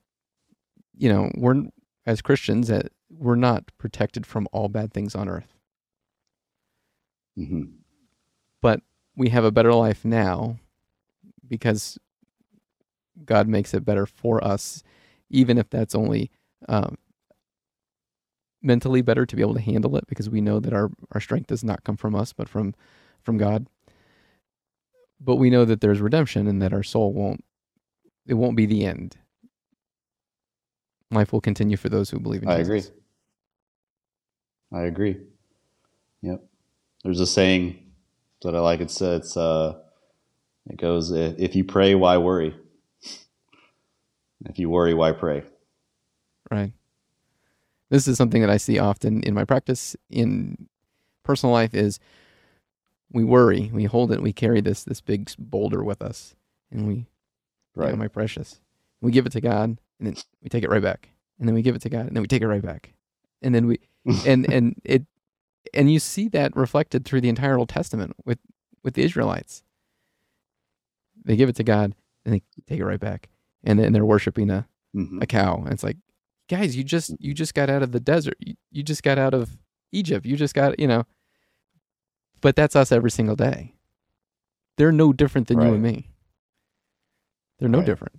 you know, we're as Christians uh, we're not protected from all bad things on earth. mhm. but we have a better life now because God makes it better for us, even if that's only um, mentally better to be able to handle it because we know that our, our strength does not come from us but from from God. But we know that there's redemption and that our soul won't it won't be the end. Life will continue for those who believe in I Jesus. agree. I agree. Yep. There's a saying that I like. It's it's uh, it goes if you pray, why worry? If you worry, why pray? Right. This is something that I see often in my practice in personal life is we worry, we hold it, we carry this this big boulder with us and we Right. right. my precious. We give it to God and then we take it right back. And then we give it to God and then we take it right back. And then we *laughs* and and it and you see that reflected through the entire Old Testament with with the Israelites. They give it to God and they take it right back. And then they're worshiping a Mhm. a cow and it's like guys you just you just got out of the desert you, you just got out of egypt you just got you know but that's us every single day they're no different than you and me they're no Right. different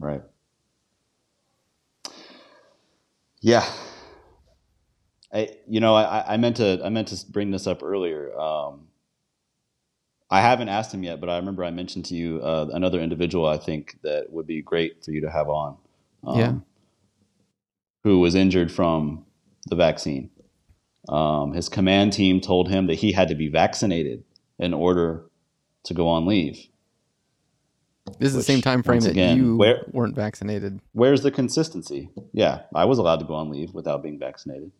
Right. Yeah. I you know I, I meant to I meant to bring this up earlier. Um, I haven't asked him yet, but I remember I mentioned to you uh, another individual I think that would be great for you to have on. Um, Yeah. Who was injured from the vaccine. Um, his command team told him that he had to be vaccinated in order to go on leave. this is the same time frame that again, you where- weren't vaccinated where's the consistency? Yeah, I was allowed to go on leave without being vaccinated.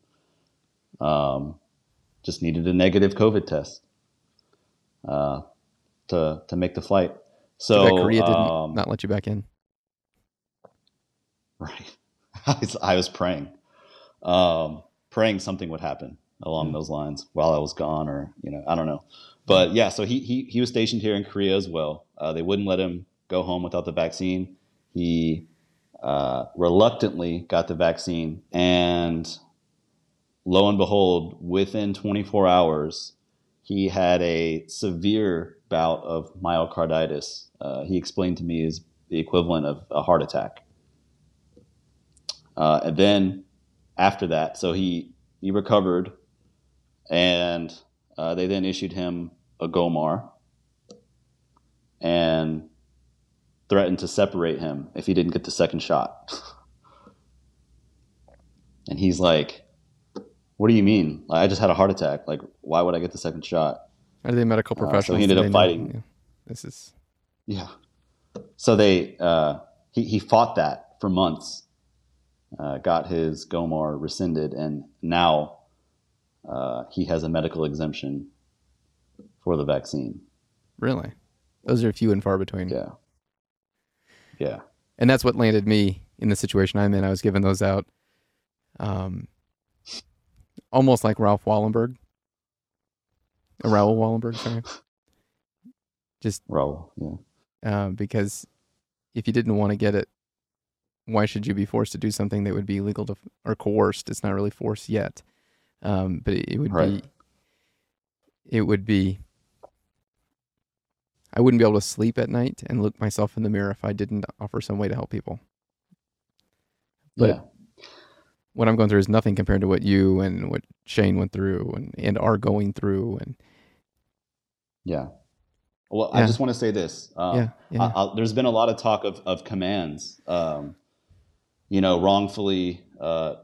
Um, just needed a negative COVID test uh, to to make the flight. So Korea didn't um, not let you back in. *laughs* Right. I was, I was praying, um, praying something would happen along Mm. those lines while I was gone, or you know, I don't know. But yeah, so he he he was stationed here in Korea as well. Uh, they wouldn't let him go home without the vaccine. He uh, reluctantly got the vaccine, and lo and behold, within 24 hours, he had a severe bout of myocarditis. Uh, he explained to me is the equivalent of a heart attack. Uh, and then after that, so he he recovered, and uh, they then issued him a GOMOR and threatened to separate him if he didn't get the second shot. *laughs* and he's like, "What do you mean? Like, I just had a heart attack. Like, why would I get the second shot?" Are they medical Uh, so he ended up they know- fighting. yeah. This is Yeah. So they uh, he he fought that for months, uh, got his GOMOR rescinded, and now uh, he has a medical exemption for the vaccine. really those are few and far between. Yeah. Yeah. and that's what landed me in the situation I'm in. I was given those out, um, almost like Ralph Wallenberg, uh, *sighs* Raoul Wallenberg, sorry, just Raul. Yeah. uh, because if you didn't want to get it, why should you be forced to do something that would be illegal to or coerced? It's not really forced yet, um, but it, it would Right. be. It would be. I wouldn't be able to sleep at night and look myself in the mirror if I didn't offer some way to help people. But- yeah. What I'm going through is nothing compared to what you and what Shane went through and, and are going through. And Yeah. Well, I just want to say this. Um, yeah, yeah, I, I, there's been a lot of talk of, of commands, um, you know, wrongfully uh,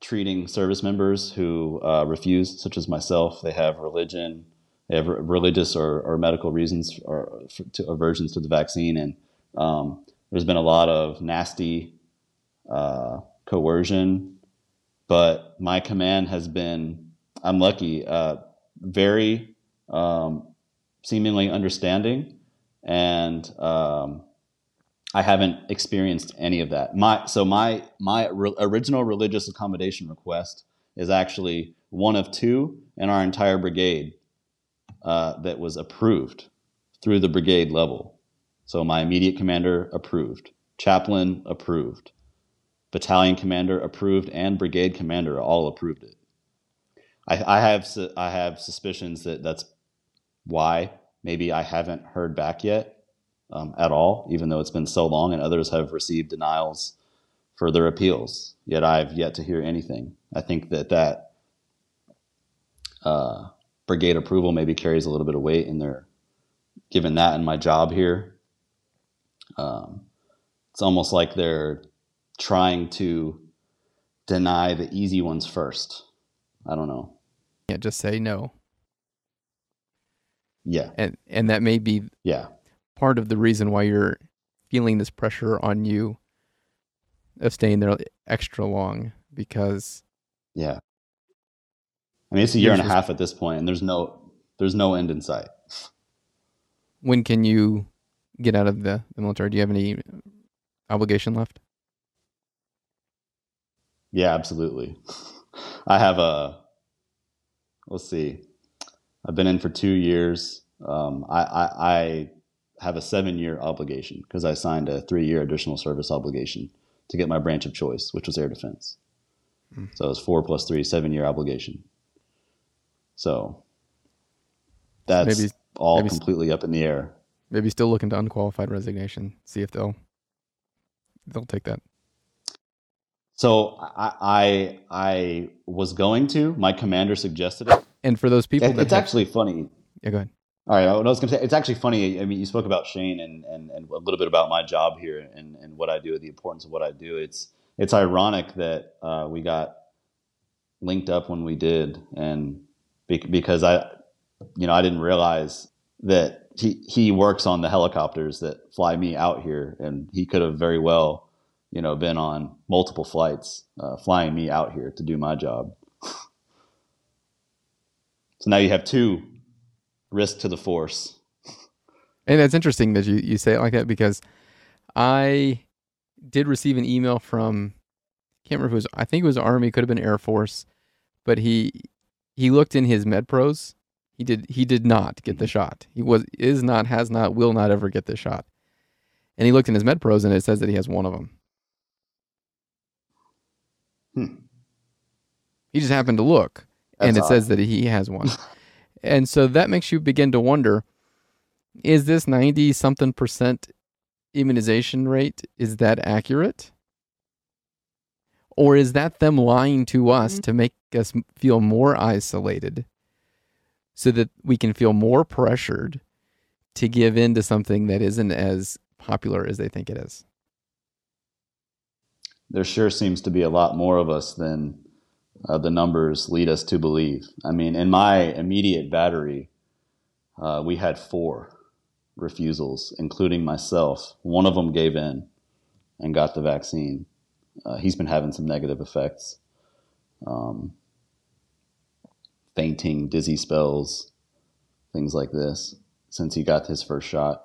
treating service members who uh, refuse, such as myself. They have religion, they have re- religious or, or medical reasons or for, to aversions to the vaccine, and um, there's been a lot of nasty uh, coercion. But my command has been, I'm lucky, uh, very um, seemingly understanding and um, I haven't experienced any of that. My so my my re- original religious accommodation request is actually one of two in our entire brigade uh, that was approved through the brigade level. So my immediate commander approved, chaplain approved, battalion commander approved, and brigade commander all approved it. I, I have I have suspicions that that's why maybe I haven't heard back yet um, at all, even though it's been so long, and others have received denials for their appeals. Yet I've yet to hear anything. I think that that uh, brigade approval maybe carries a little bit of weight in there. Given that in my job here, um, it's almost like they're trying to deny the easy ones first. I don't know. can't just say no. Yeah, And and that may be yeah, part of the reason why you're feeling this pressure on you of staying there extra long because yeah. I mean, it's a year and a half at this point, and there's no there's no end in sight. when can you get out of the, the military? Do you have any obligation left? Yeah, absolutely. I have a. Let's see. I've been in for two years. Um, I, I, I have a seven-year obligation because I signed a three-year additional service obligation to get my branch of choice, which was air defense. Hmm. So it's four plus three, seven-year obligation. So that's Maybe- all maybe completely up in the air. Maybe still looking to unqualified resignation. See if they'll they'll take that. So I, I, I was going to. My commander suggested it. And for those people It- that it's have- actually funny. yeah, go ahead. All right, what I was going to say, it's actually funny. I mean, you spoke about Shane and, and, and a little bit about my job here and, and what I do, the importance of what I do. It's it's ironic that uh, we got linked up when we did, and be- because I, you know, I didn't realize that he he works on the helicopters that fly me out here, and he could have very well, you know, been on multiple flights uh, flying me out here to do my job. *laughs* so now you have two risk to the force And that's interesting that you, you say it like that because I did receive an email from I can't remember if it was I think it was Army, could have been Air Force, but he he looked in his MedPros. He did he did not get the shot. He was is not has not will not ever get the shot. And he looked in his MedPros and it says that he has one of them. Hmm. He just happened to look and That's it says that he has one. *laughs* and so that makes you begin to wonder is this 90 something percent immunization rate is that accurate? Or is that them lying to us to make us feel more isolated so that we can feel more pressured to give in to something that isn't as popular as they think it is? There sure seems to be a lot more of us than uh, the numbers lead us to believe. I mean, in my immediate battery, uh, we had four refusals, including myself. One of them gave in and got the vaccine. Uh, he's been having some negative effects, um, fainting, dizzy spells, things like this, since he got his first shot.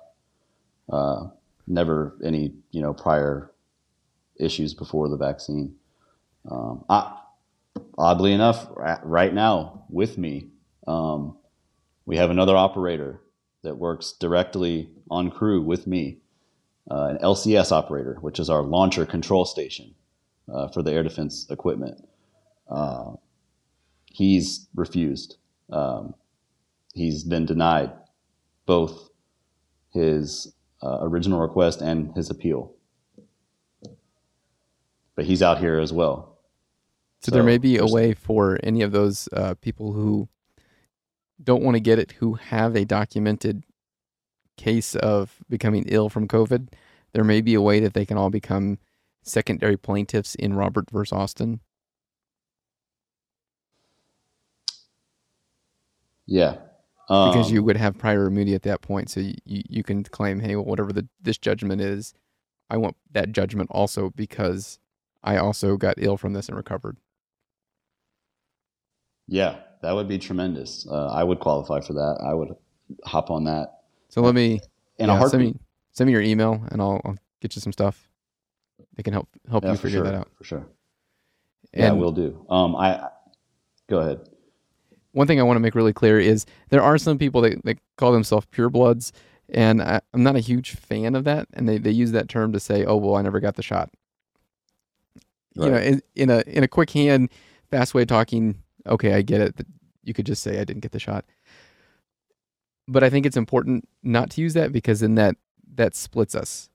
Uh, never any, you know, prior issues before the vaccine. Um, I, oddly enough, right now with me, um, we have another operator that works directly on crew with me, uh, an LCS operator, which is our launcher control station uh, for the air defense equipment. Uh, he's refused. Um, he's been denied both his uh, original request and his appeal but he's out here as well. So, there may be a way for any of those uh, people who don't want to get it, who have a documented case of becoming ill from COVID. There may be a way that they can all become secondary plaintiffs in Robert versus Austin. Yeah, because Um, you would have prior immunity at that point. So you, you, you can claim, hey, well, whatever the this judgment is, I want that judgment also because I also got ill from this and recovered. Yeah, that would be tremendous. Uh, I would qualify for that. I would hop on that So let me in yeah, a heartbeat. send me send me your email and I'll, I'll get you some stuff that can help help yeah, you figure sure, that out. for sure. Yeah, we'll do. Um, I go ahead. one thing I want to make really clear is there are some people that, that call themselves purebloods, and I, I'm not a huge fan of that. And they, they use that term to say, "Oh, well, I never got the shot." You know, in, in a in a quick hand, fast way of talking. Okay, I get it. That you could just say I didn't get the shot, but I think it's important not to use that because then that that splits us,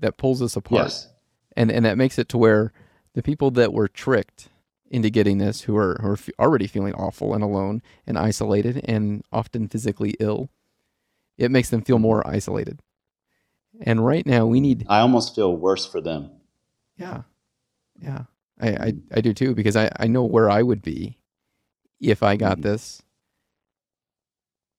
that pulls us apart Yes. and and that makes it to where the people that were tricked into getting this who are who are f- already feeling awful and alone and isolated and often physically ill it makes them feel more isolated and right now we need I almost feel worse for them. yeah yeah i i, I do too because i i know where i would be if i got Mhm. this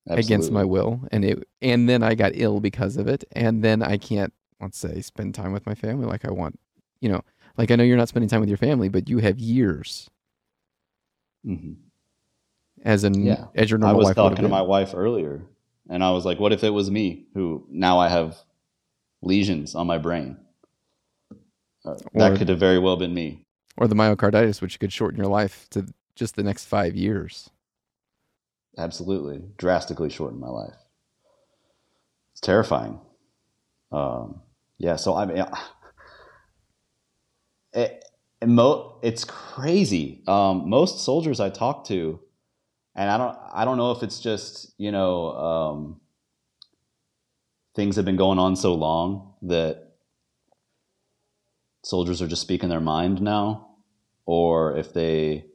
against my will and it and then i got ill because of it and then i can't let's say spend time with my family like i want you know like i know you're not spending time with your family but you have years Mhm. as an Yeah. as your I was talking to my wife earlier, and I was like, "What if it was me who now I have lesions on my brain? Uh, that Or- could have very well been me." or the myocarditis which could shorten your life to just the next five years. Absolutely. Drastically shorten my life. It's terrifying. Um, yeah so i mean *laughs* it, it mo- it's crazy. Um, most soldiers i talk to and i don't i don't know if it's just you know um, things have been going on so long that soldiers are just speaking their mind now or if they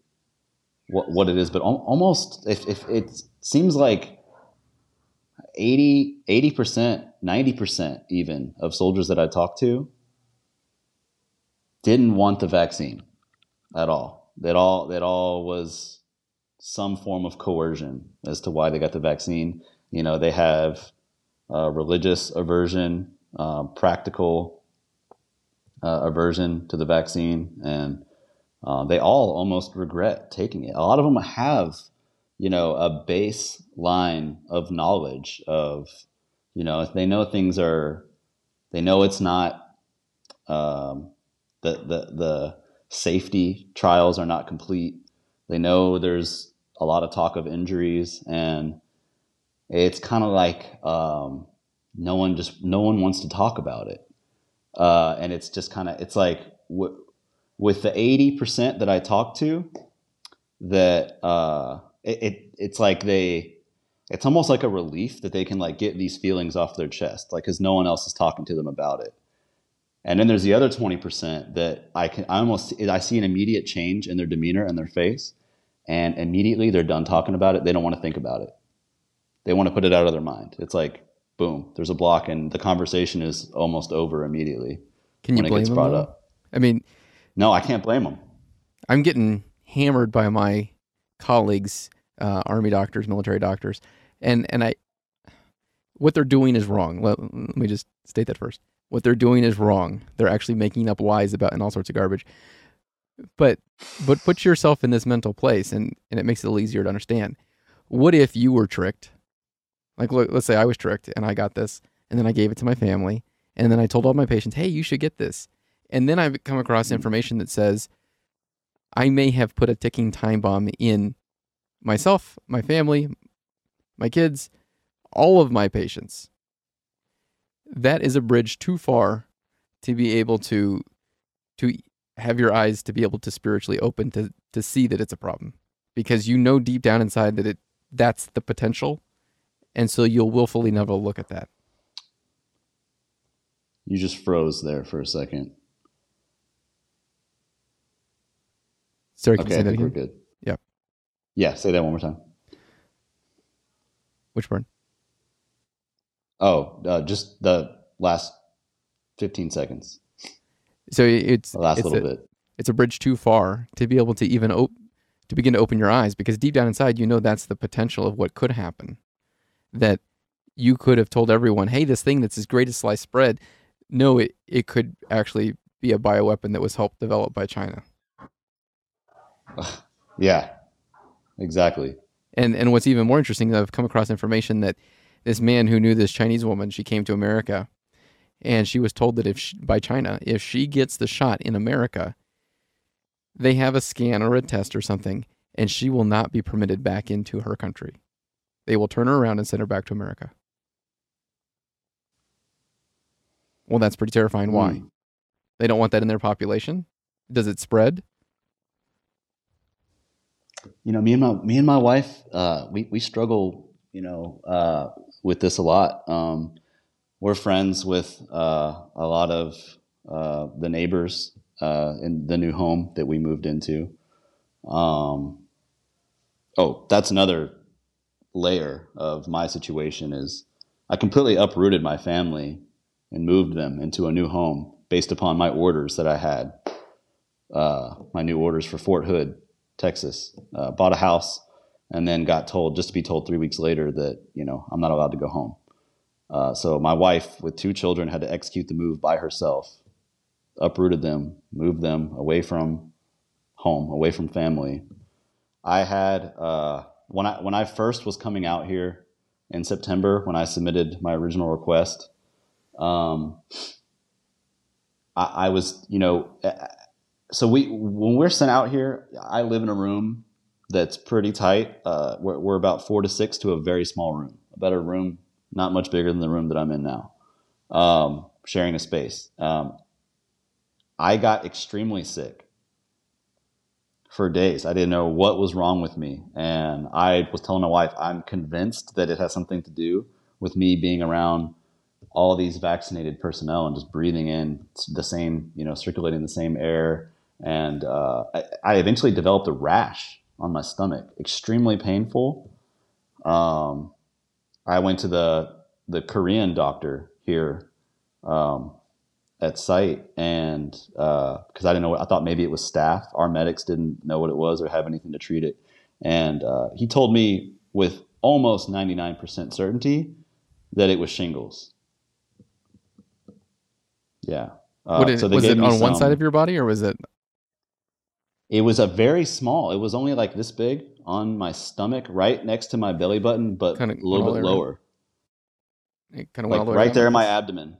what what it is, but al- almost if, if it seems like 80 percent, ninety percent even of soldiers that I talked to didn't want the vaccine at all. That all that all was some form of coercion as to why they got the vaccine. You know, they have uh, religious aversion, uh, practical uh, aversion to the vaccine, and uh, they all almost regret taking it. A lot of them have, you know, a baseline of knowledge of You know, they know things are, they know it's not, um, the, the, the safety trials are not complete. They know there's a lot of talk of injuries and it's kind of like, um, no one just, no one wants to talk about it. Uh, and it's just kind of, it's like, w- with the 80% that I talk to, that uh, it, it, it's like they it's almost like a relief that they can like get these feelings off their chest like because no one else is talking to them about it. And then there's the other 20% that i can i almost i see an immediate change in their demeanor and their face and immediately they're done talking about it they don't want to think about it. They want to put it out of their mind. It's like boom there's a block and the conversation is almost over immediately Can you when it gets them? up I mean, no i can't blame them I'm getting hammered by my colleagues, uh, army doctors, military doctors, and and I, what they're doing is wrong. Let, let me just state that first. What they're doing is wrong. They're actually making up lies about and all sorts of garbage. But but put yourself in this mental place, and and it makes it a little easier to understand. What if you were tricked? Like, look, let's say I was tricked and I got this, and then I gave it to my family, and then I told all my patients, "Hey, you should get this," and then I've come across mm. information that says I may have put a ticking time bomb in myself, my family, my kids, all of my patients. That is a bridge too far to be able to to have your eyes to be able to spiritually open to to see that it's a problem. Because you know deep down inside that it that's the potential and so you'll willfully never look at that. you just froze there for a second Sorry, okay say i that think we're good Yep. yeah say that one more time Which part? Oh, uh, just the last 15 seconds, So it's the last it's little a- bit. it's a bridge too far to be able to even op- to begin to open your eyes because deep down inside you know that's the potential of what could happen that you could have told everyone hey this thing that's as great as sliced bread no it, it could actually be a bioweapon that was helped develop by china *sighs* Yeah, exactly. and and what's even more interesting i've come across information that this man who knew this chinese woman she came to america and she was told that if she, by china if she gets the shot in america they have a scan or a test or something and she will not be permitted back into her country they will turn her around and send her back to america well that's pretty terrifying why Hmm. they don't want that in their population does it spread You know, me and my me and my wife, uh, we we struggle, you know, uh, with this a lot. Um, we're friends with uh, a lot of uh, the neighbors uh, in the new home that we moved into. Um, oh, that's another layer of my situation is I completely uprooted my family and moved them into a new home based upon my orders that I had, uh, my new orders for Fort Hood, Texas. Uh, bought a house and then got told, just to be told three weeks later that, you know, I'm not allowed to go home. Uh, so my wife with two children had to execute the move by herself, uprooted them, moved them away from home, away from family. I had uh, when I when I first was coming out here in September when I submitted my original request. Um, I, I was, you know, so we when we're sent out here, I live in a room that's pretty tight. Uh, we're, we're about four to six to a very small room, a room not much bigger than the room that I'm in now, um, sharing a space. Um, I got extremely sick for days. I didn't know what was wrong with me. And I was telling my wife, I'm convinced that it has something to do with me being around all these vaccinated personnel and just breathing in the same, you know, circulating the same air. And uh, I, I eventually developed a rash on my stomach, extremely painful. Um, I went to the the Korean doctor here um, at site, and because I didn't know, what, I thought maybe it was staph. Our medics didn't know what it was or have anything to treat it, and uh, he told me with almost ninety nine percent certainty that it was shingles. Yeah. Uh, so was it on one side of your body or was it It was a very small. It was only like this big on my stomach, right next to my belly button, but Kinda a little bit the way around. lower. It kind of went all like the way right there in my abdomen.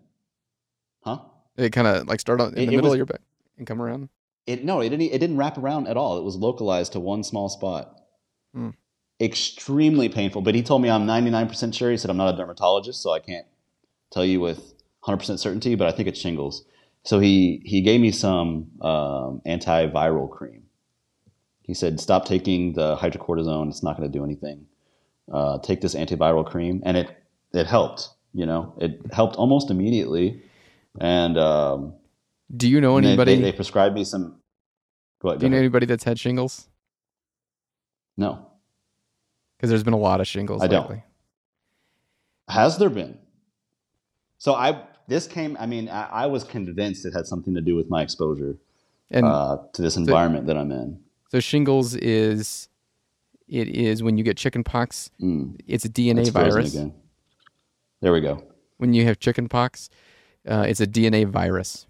Huh? It kind of like start on, in It- the middle was- of your back and come around. It no, it didn't. It didn't wrap around at all. It was localized to one small spot. Hmm. Extremely painful. But he told me I'm 99% sure. He said I'm not a dermatologist, so I can't tell you with 100% certainty. But I think it's shingles. So he he gave me some um, antiviral cream. He said stop taking the hydrocortisone. It's not going to do anything. Uh, take this antiviral cream, and it it helped. You know, it helped almost immediately. And um, Do you know and they- anybody? They, they prescribed me some. Go ahead. do Go you know ahead. anybody that's had shingles? No. Because there's been a lot of shingles I don't. Has there been? So I this came. I mean, I, I was convinced it had something to do with my exposure And uh, to this environment that I'm in. so shingles is it is when you get chickenpox. Mm, It's a DNA it's virus. There we go. When you have chicken pox, uh, it's a DNA virus,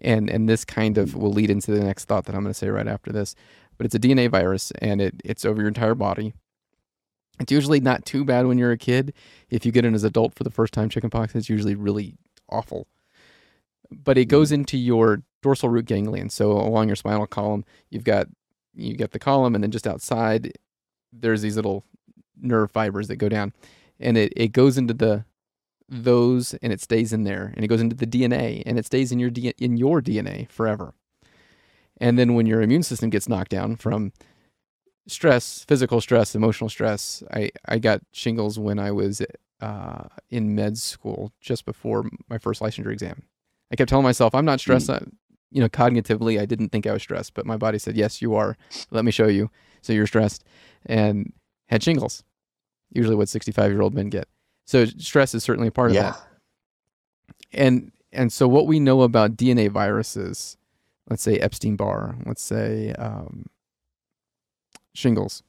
and and this kind of will lead into the next thought that I'm going to say right after this. But it's a DNA virus, and it it's over your entire body. It's usually not too bad when you're a kid. If you get it as an adult for the first time, chickenpox, it's usually really awful. But it goes into your dorsal root ganglion. So along your spinal column, you've got you get the column, and then just outside, there's these little nerve fibers that go down, and it, it goes into the those, and it stays in there, and it goes into the DNA, and it stays in your D, in your DNA forever. And then when your immune system gets knocked down from stress, physical stress, emotional stress. I, I got shingles when I was uh, in med school just before my first licensure exam. I kept telling myself, I'm not stressed. I, you know, cognitively, I didn't think I was stressed, but my body said, yes, you are. Let me show you. So you're stressed and had shingles, usually what 65 year old men get. So stress is certainly a part of yeah. that. And, and so what we know about DNA viruses, let's say Epstein Barr, let's say um, shingles,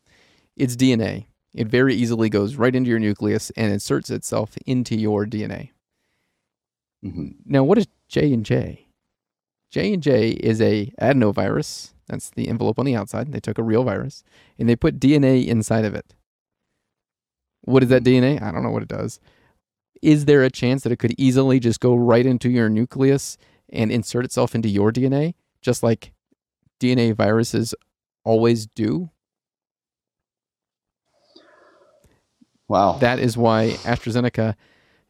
it's DNA. It very easily goes right into your nucleus and inserts itself into your DNA. Mhm. Now, what is J and J? J and J is a adenovirus. That's the envelope on the outside. They took a real virus and they put DNA inside of it. What is that DNA? I don't know what it does. Is there a chance that it could easily just go right into your nucleus and insert itself into your DNA, just like DNA viruses always do? Wow. That is why AstraZeneca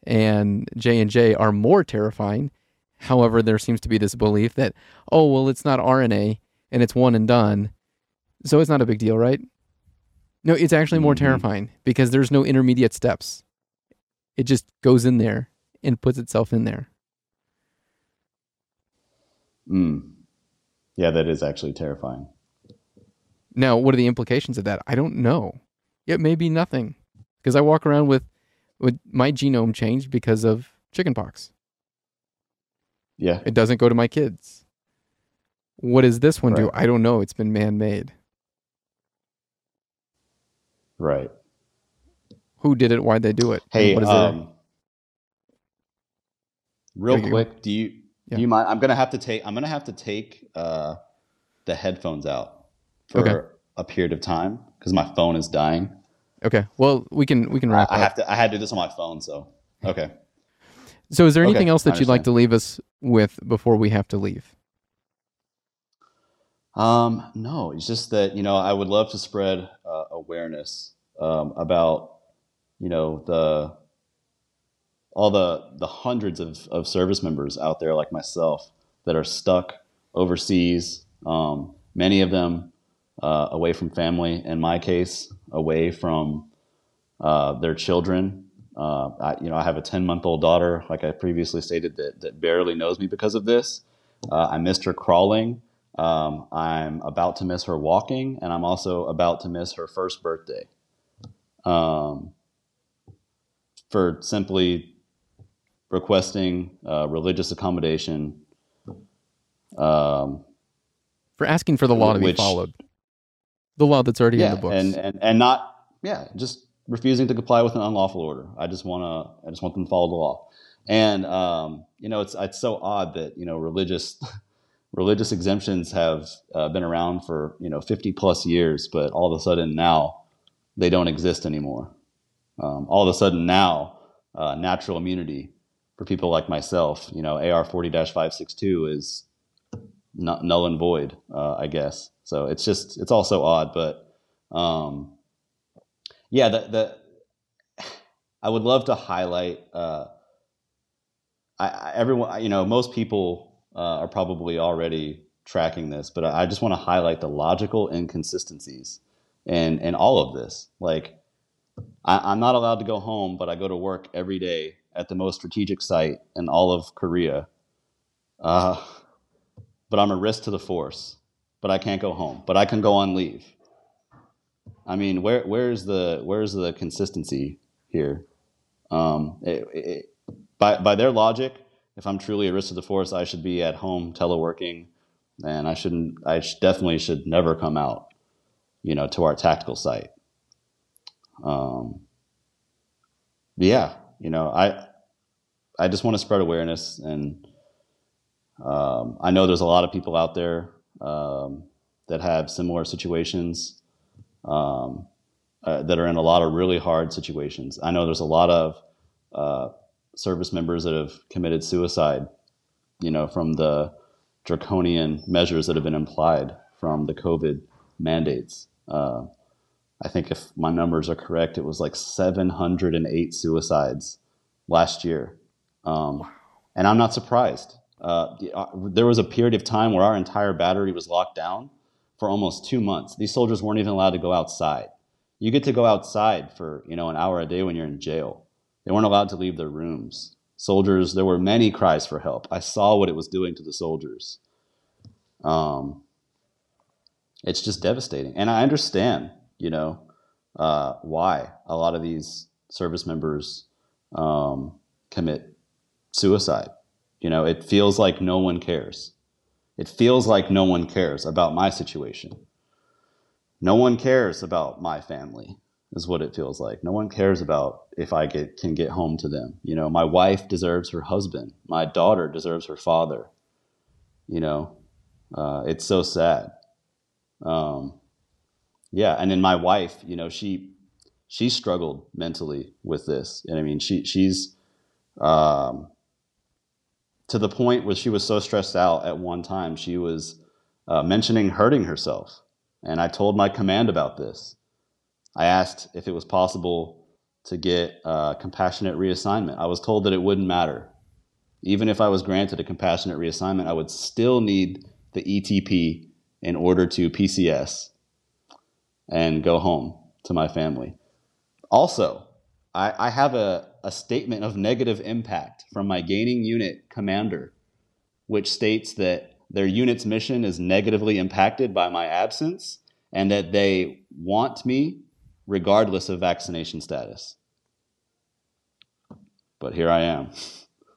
and J and J are more terrifying. However, there seems to be this belief that oh well, it's not RNA and it's one and done, so it's not a big deal, right? No, it's actually more Mhm. terrifying because there's no intermediate steps. It just goes in there and puts itself in there. Mm. Yeah, that is actually terrifying. Now, what are the implications of that? I don't know. It may be nothing because I walk around with with my genome changed because of chickenpox. Yeah. It doesn't go to my kids. What does this one do? I don't know. It's been man made. Right. Who did it? Why'd they do it? Hey, what is um, real There you quick, do you Yeah. do you mind? I'm gonna have to take I'm gonna have to take uh, the headphones out for Okay. a period of time because my phone is dying. Okay. Well, we can we can wrap I up. have to I had to do this on my phone, so okay. so, is there anything Okay, else that you'd like to leave us with before we have to leave? Um, no, it's just that you know I would love to spread uh, awareness um, about you know the all the the hundreds of, of service members out there like myself that are stuck overseas. Um, many of them uh, away from family. In my case, away from uh, their children. Uh, I, you know, I have a ten month old daughter, like I previously stated, that that barely knows me because of this. Uh, I missed her crawling. Um, I'm about to miss her walking, and I'm also about to miss her first birthday. Um, for simply requesting uh, religious accommodation. Um, For asking for the law to be followed, the law that's already in the books. and, and and not yeah, just refusing to comply with an unlawful order. I just want to I just want them to follow the law. And um, you know, it's it's so odd that you know religious *laughs* religious exemptions have uh, been around for you know 50 plus years, but all of a sudden now they don't exist anymore. Um, all of a sudden now uh, natural immunity for people like myself. You know, AR 40 562 is null and void, uh, I guess. So it's just, it's also odd, but um, yeah, the, the, *sighs* I would love to highlight, uh, I, everyone, you know, most people uh, are probably already tracking this, but I just want to highlight the logical inconsistencies in, in all of this. Like, I, am not allowed to go home, but I go to work every day at the most strategic site in all of Korea. Uh, but I'm a risk to the force. But I can't go home. But I can go on leave. I mean, where where's the where's the consistency here? Um, it, it, by by their logic, if I'm truly a risk to the force, I should be at home teleworking, and I shouldn't. I sh- definitely should never come out, you know, to our tactical site. Um, yeah, you know, I I just want to spread awareness, and um, I know there's a lot of people out there um, that have similar situations um, uh, that are in a lot of really hard situations. I know there's a lot of uh, service members that have committed suicide, you know, from the draconian measures that have been implied from the COVID mandates. Uh, I think if my numbers are correct, it was like 708 suicides last year. Um, and I'm not surprised. Uh, uh, there was a period of time where our entire battery was locked down for almost two months. These soldiers weren't even allowed to go outside. You get to go outside for you know an hour a day when you're in jail. They weren't allowed to leave their rooms. Soldiers, there were many cries for help. I saw what it was doing to the soldiers. Um, it's just devastating, and I understand you know, uh, why a lot of these service members um, commit suicide. You know, it feels like no one cares. It feels like no one cares about my situation. No one cares about my family, is what it feels like. No one cares about if I get, can get home to them. You know, my wife deserves her husband. My daughter deserves her father. You know, uh, it's so sad. Um, yeah, and then my wife, you know, she she struggled mentally with this, and I mean, she she's um, to the point where she was so stressed out at one time, she was uh, mentioning hurting herself, and I told my command about this. I asked if it was possible to get compassionate reassignment. I was told that it wouldn't matter. Even if I was granted a compassionate reassignment, I would still need the ETP in order to PCS and go home to my family. Also, I, I have a, a statement of negative impact from my gaining unit commander, which states that their unit's mission is negatively impacted by my absence and that they want me regardless of vaccination status. But here I am,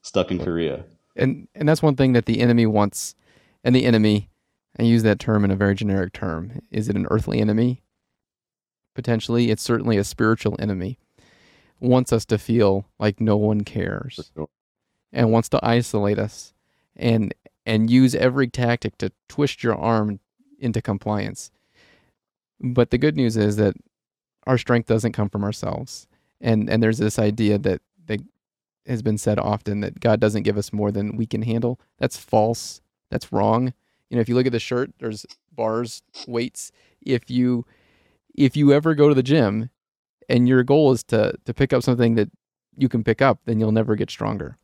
stuck in Korea. And and that's one thing that the enemy wants and the enemy I use that term in a very generic term. Is it an earthly enemy? potentially. It's certainly a spiritual enemy. Wants us to feel like no one cares sure. and wants to isolate us and and use every tactic to twist your arm into compliance. But the good news is that our strength doesn't come from ourselves. And and there's this idea that that has been said often that God doesn't give us more than we can handle. That's false. That's wrong. You know, if you look at the shirt, there's bars, weights. If you if you ever go to the gym and your goal is to to pick up something that you can pick up, then you'll never get stronger.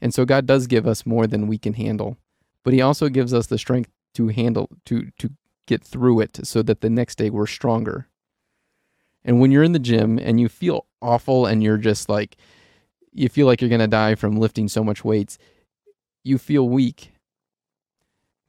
And so God does give us more than we can handle, but he also gives us the strength to handle to to get through it so that the next day we're stronger. And when you're in the gym and you feel awful and you're just like you feel like you're going to die from lifting so much weights, you feel weak.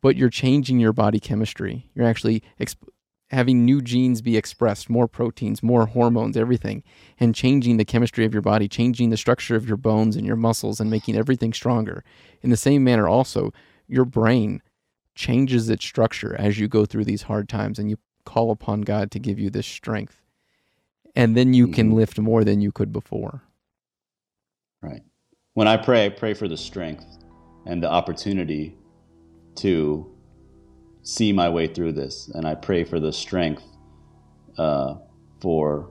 But you're changing your body chemistry. You're actually exp- having new genes be expressed, more proteins, more hormones, everything, and changing the chemistry of your body, changing the structure of your bones and your muscles, and making everything stronger. In the same manner, also, your brain changes its structure as you go through these hard times and you call upon God to give you this strength. And then you can mm-hmm. lift more than you could before. Right. When I pray, I pray for the strength and the opportunity to see my way through this. And I pray for the strength uh, for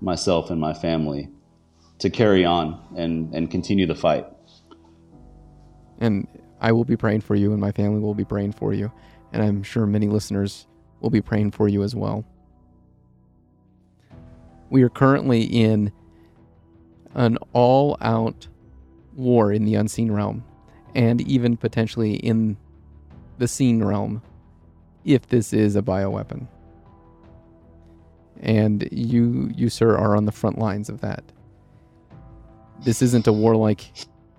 myself and my family to carry on and and continue the fight. And I will be praying for you, and my family will be praying for you, and I'm sure many listeners will be praying for you as well. We are currently in an all out war in the unseen realm, and even potentially in the seen realm, if this is a bioweapon. And you, you, sir, are on the front lines of that. This isn't a war like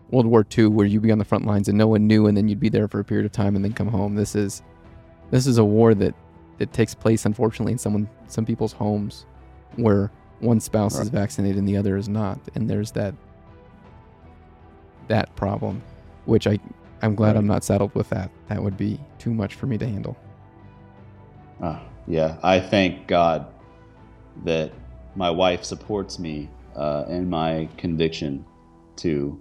World War II where you'd be on the front lines and no one knew, and then you'd be there for a period of time and then come home. This is, this is a war that, that takes place, unfortunately, in someone, some people's homes, where one spouse right. is vaccinated and the other is not, and there's that that problem, which I I'm glad right. I'm not saddled with that. That would be too much for me to handle. Uh, yeah, I thank God that my wife supports me uh, in my conviction to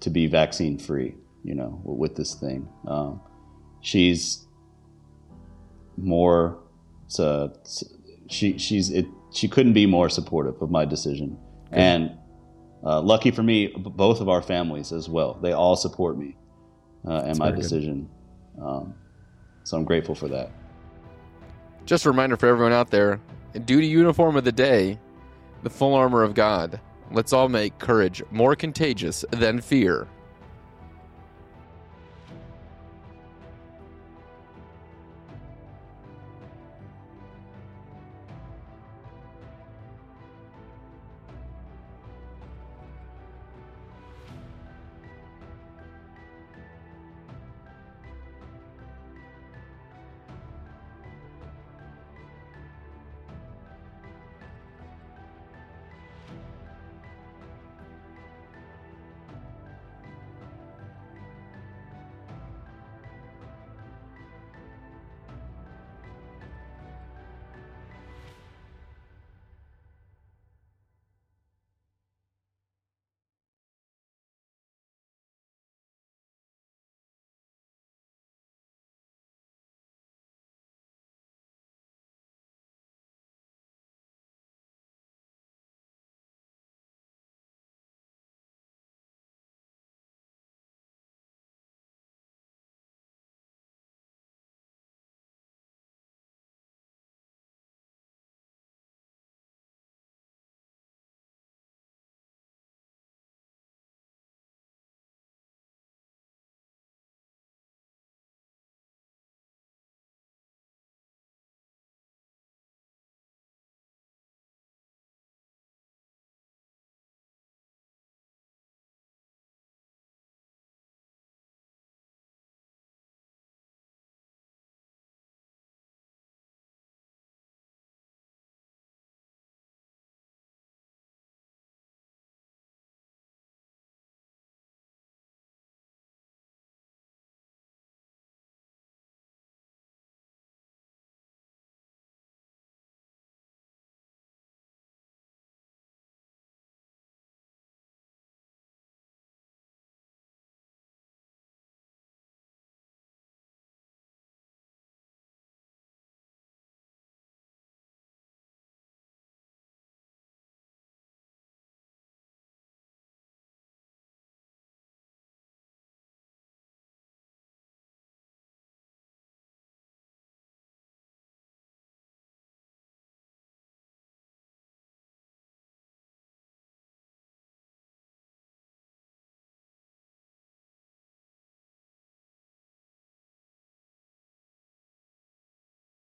to be vaccine free. You know, with this thing, um, she's more. So she she's it. She couldn't be more supportive of my decision, okay. and uh, lucky for me, both of our families as well. They all support me uh, and my decision. Um, so I'm grateful for that. Just a reminder for everyone out there duty uniform of the day, the full armor of God. Let's all make courage more contagious than fear.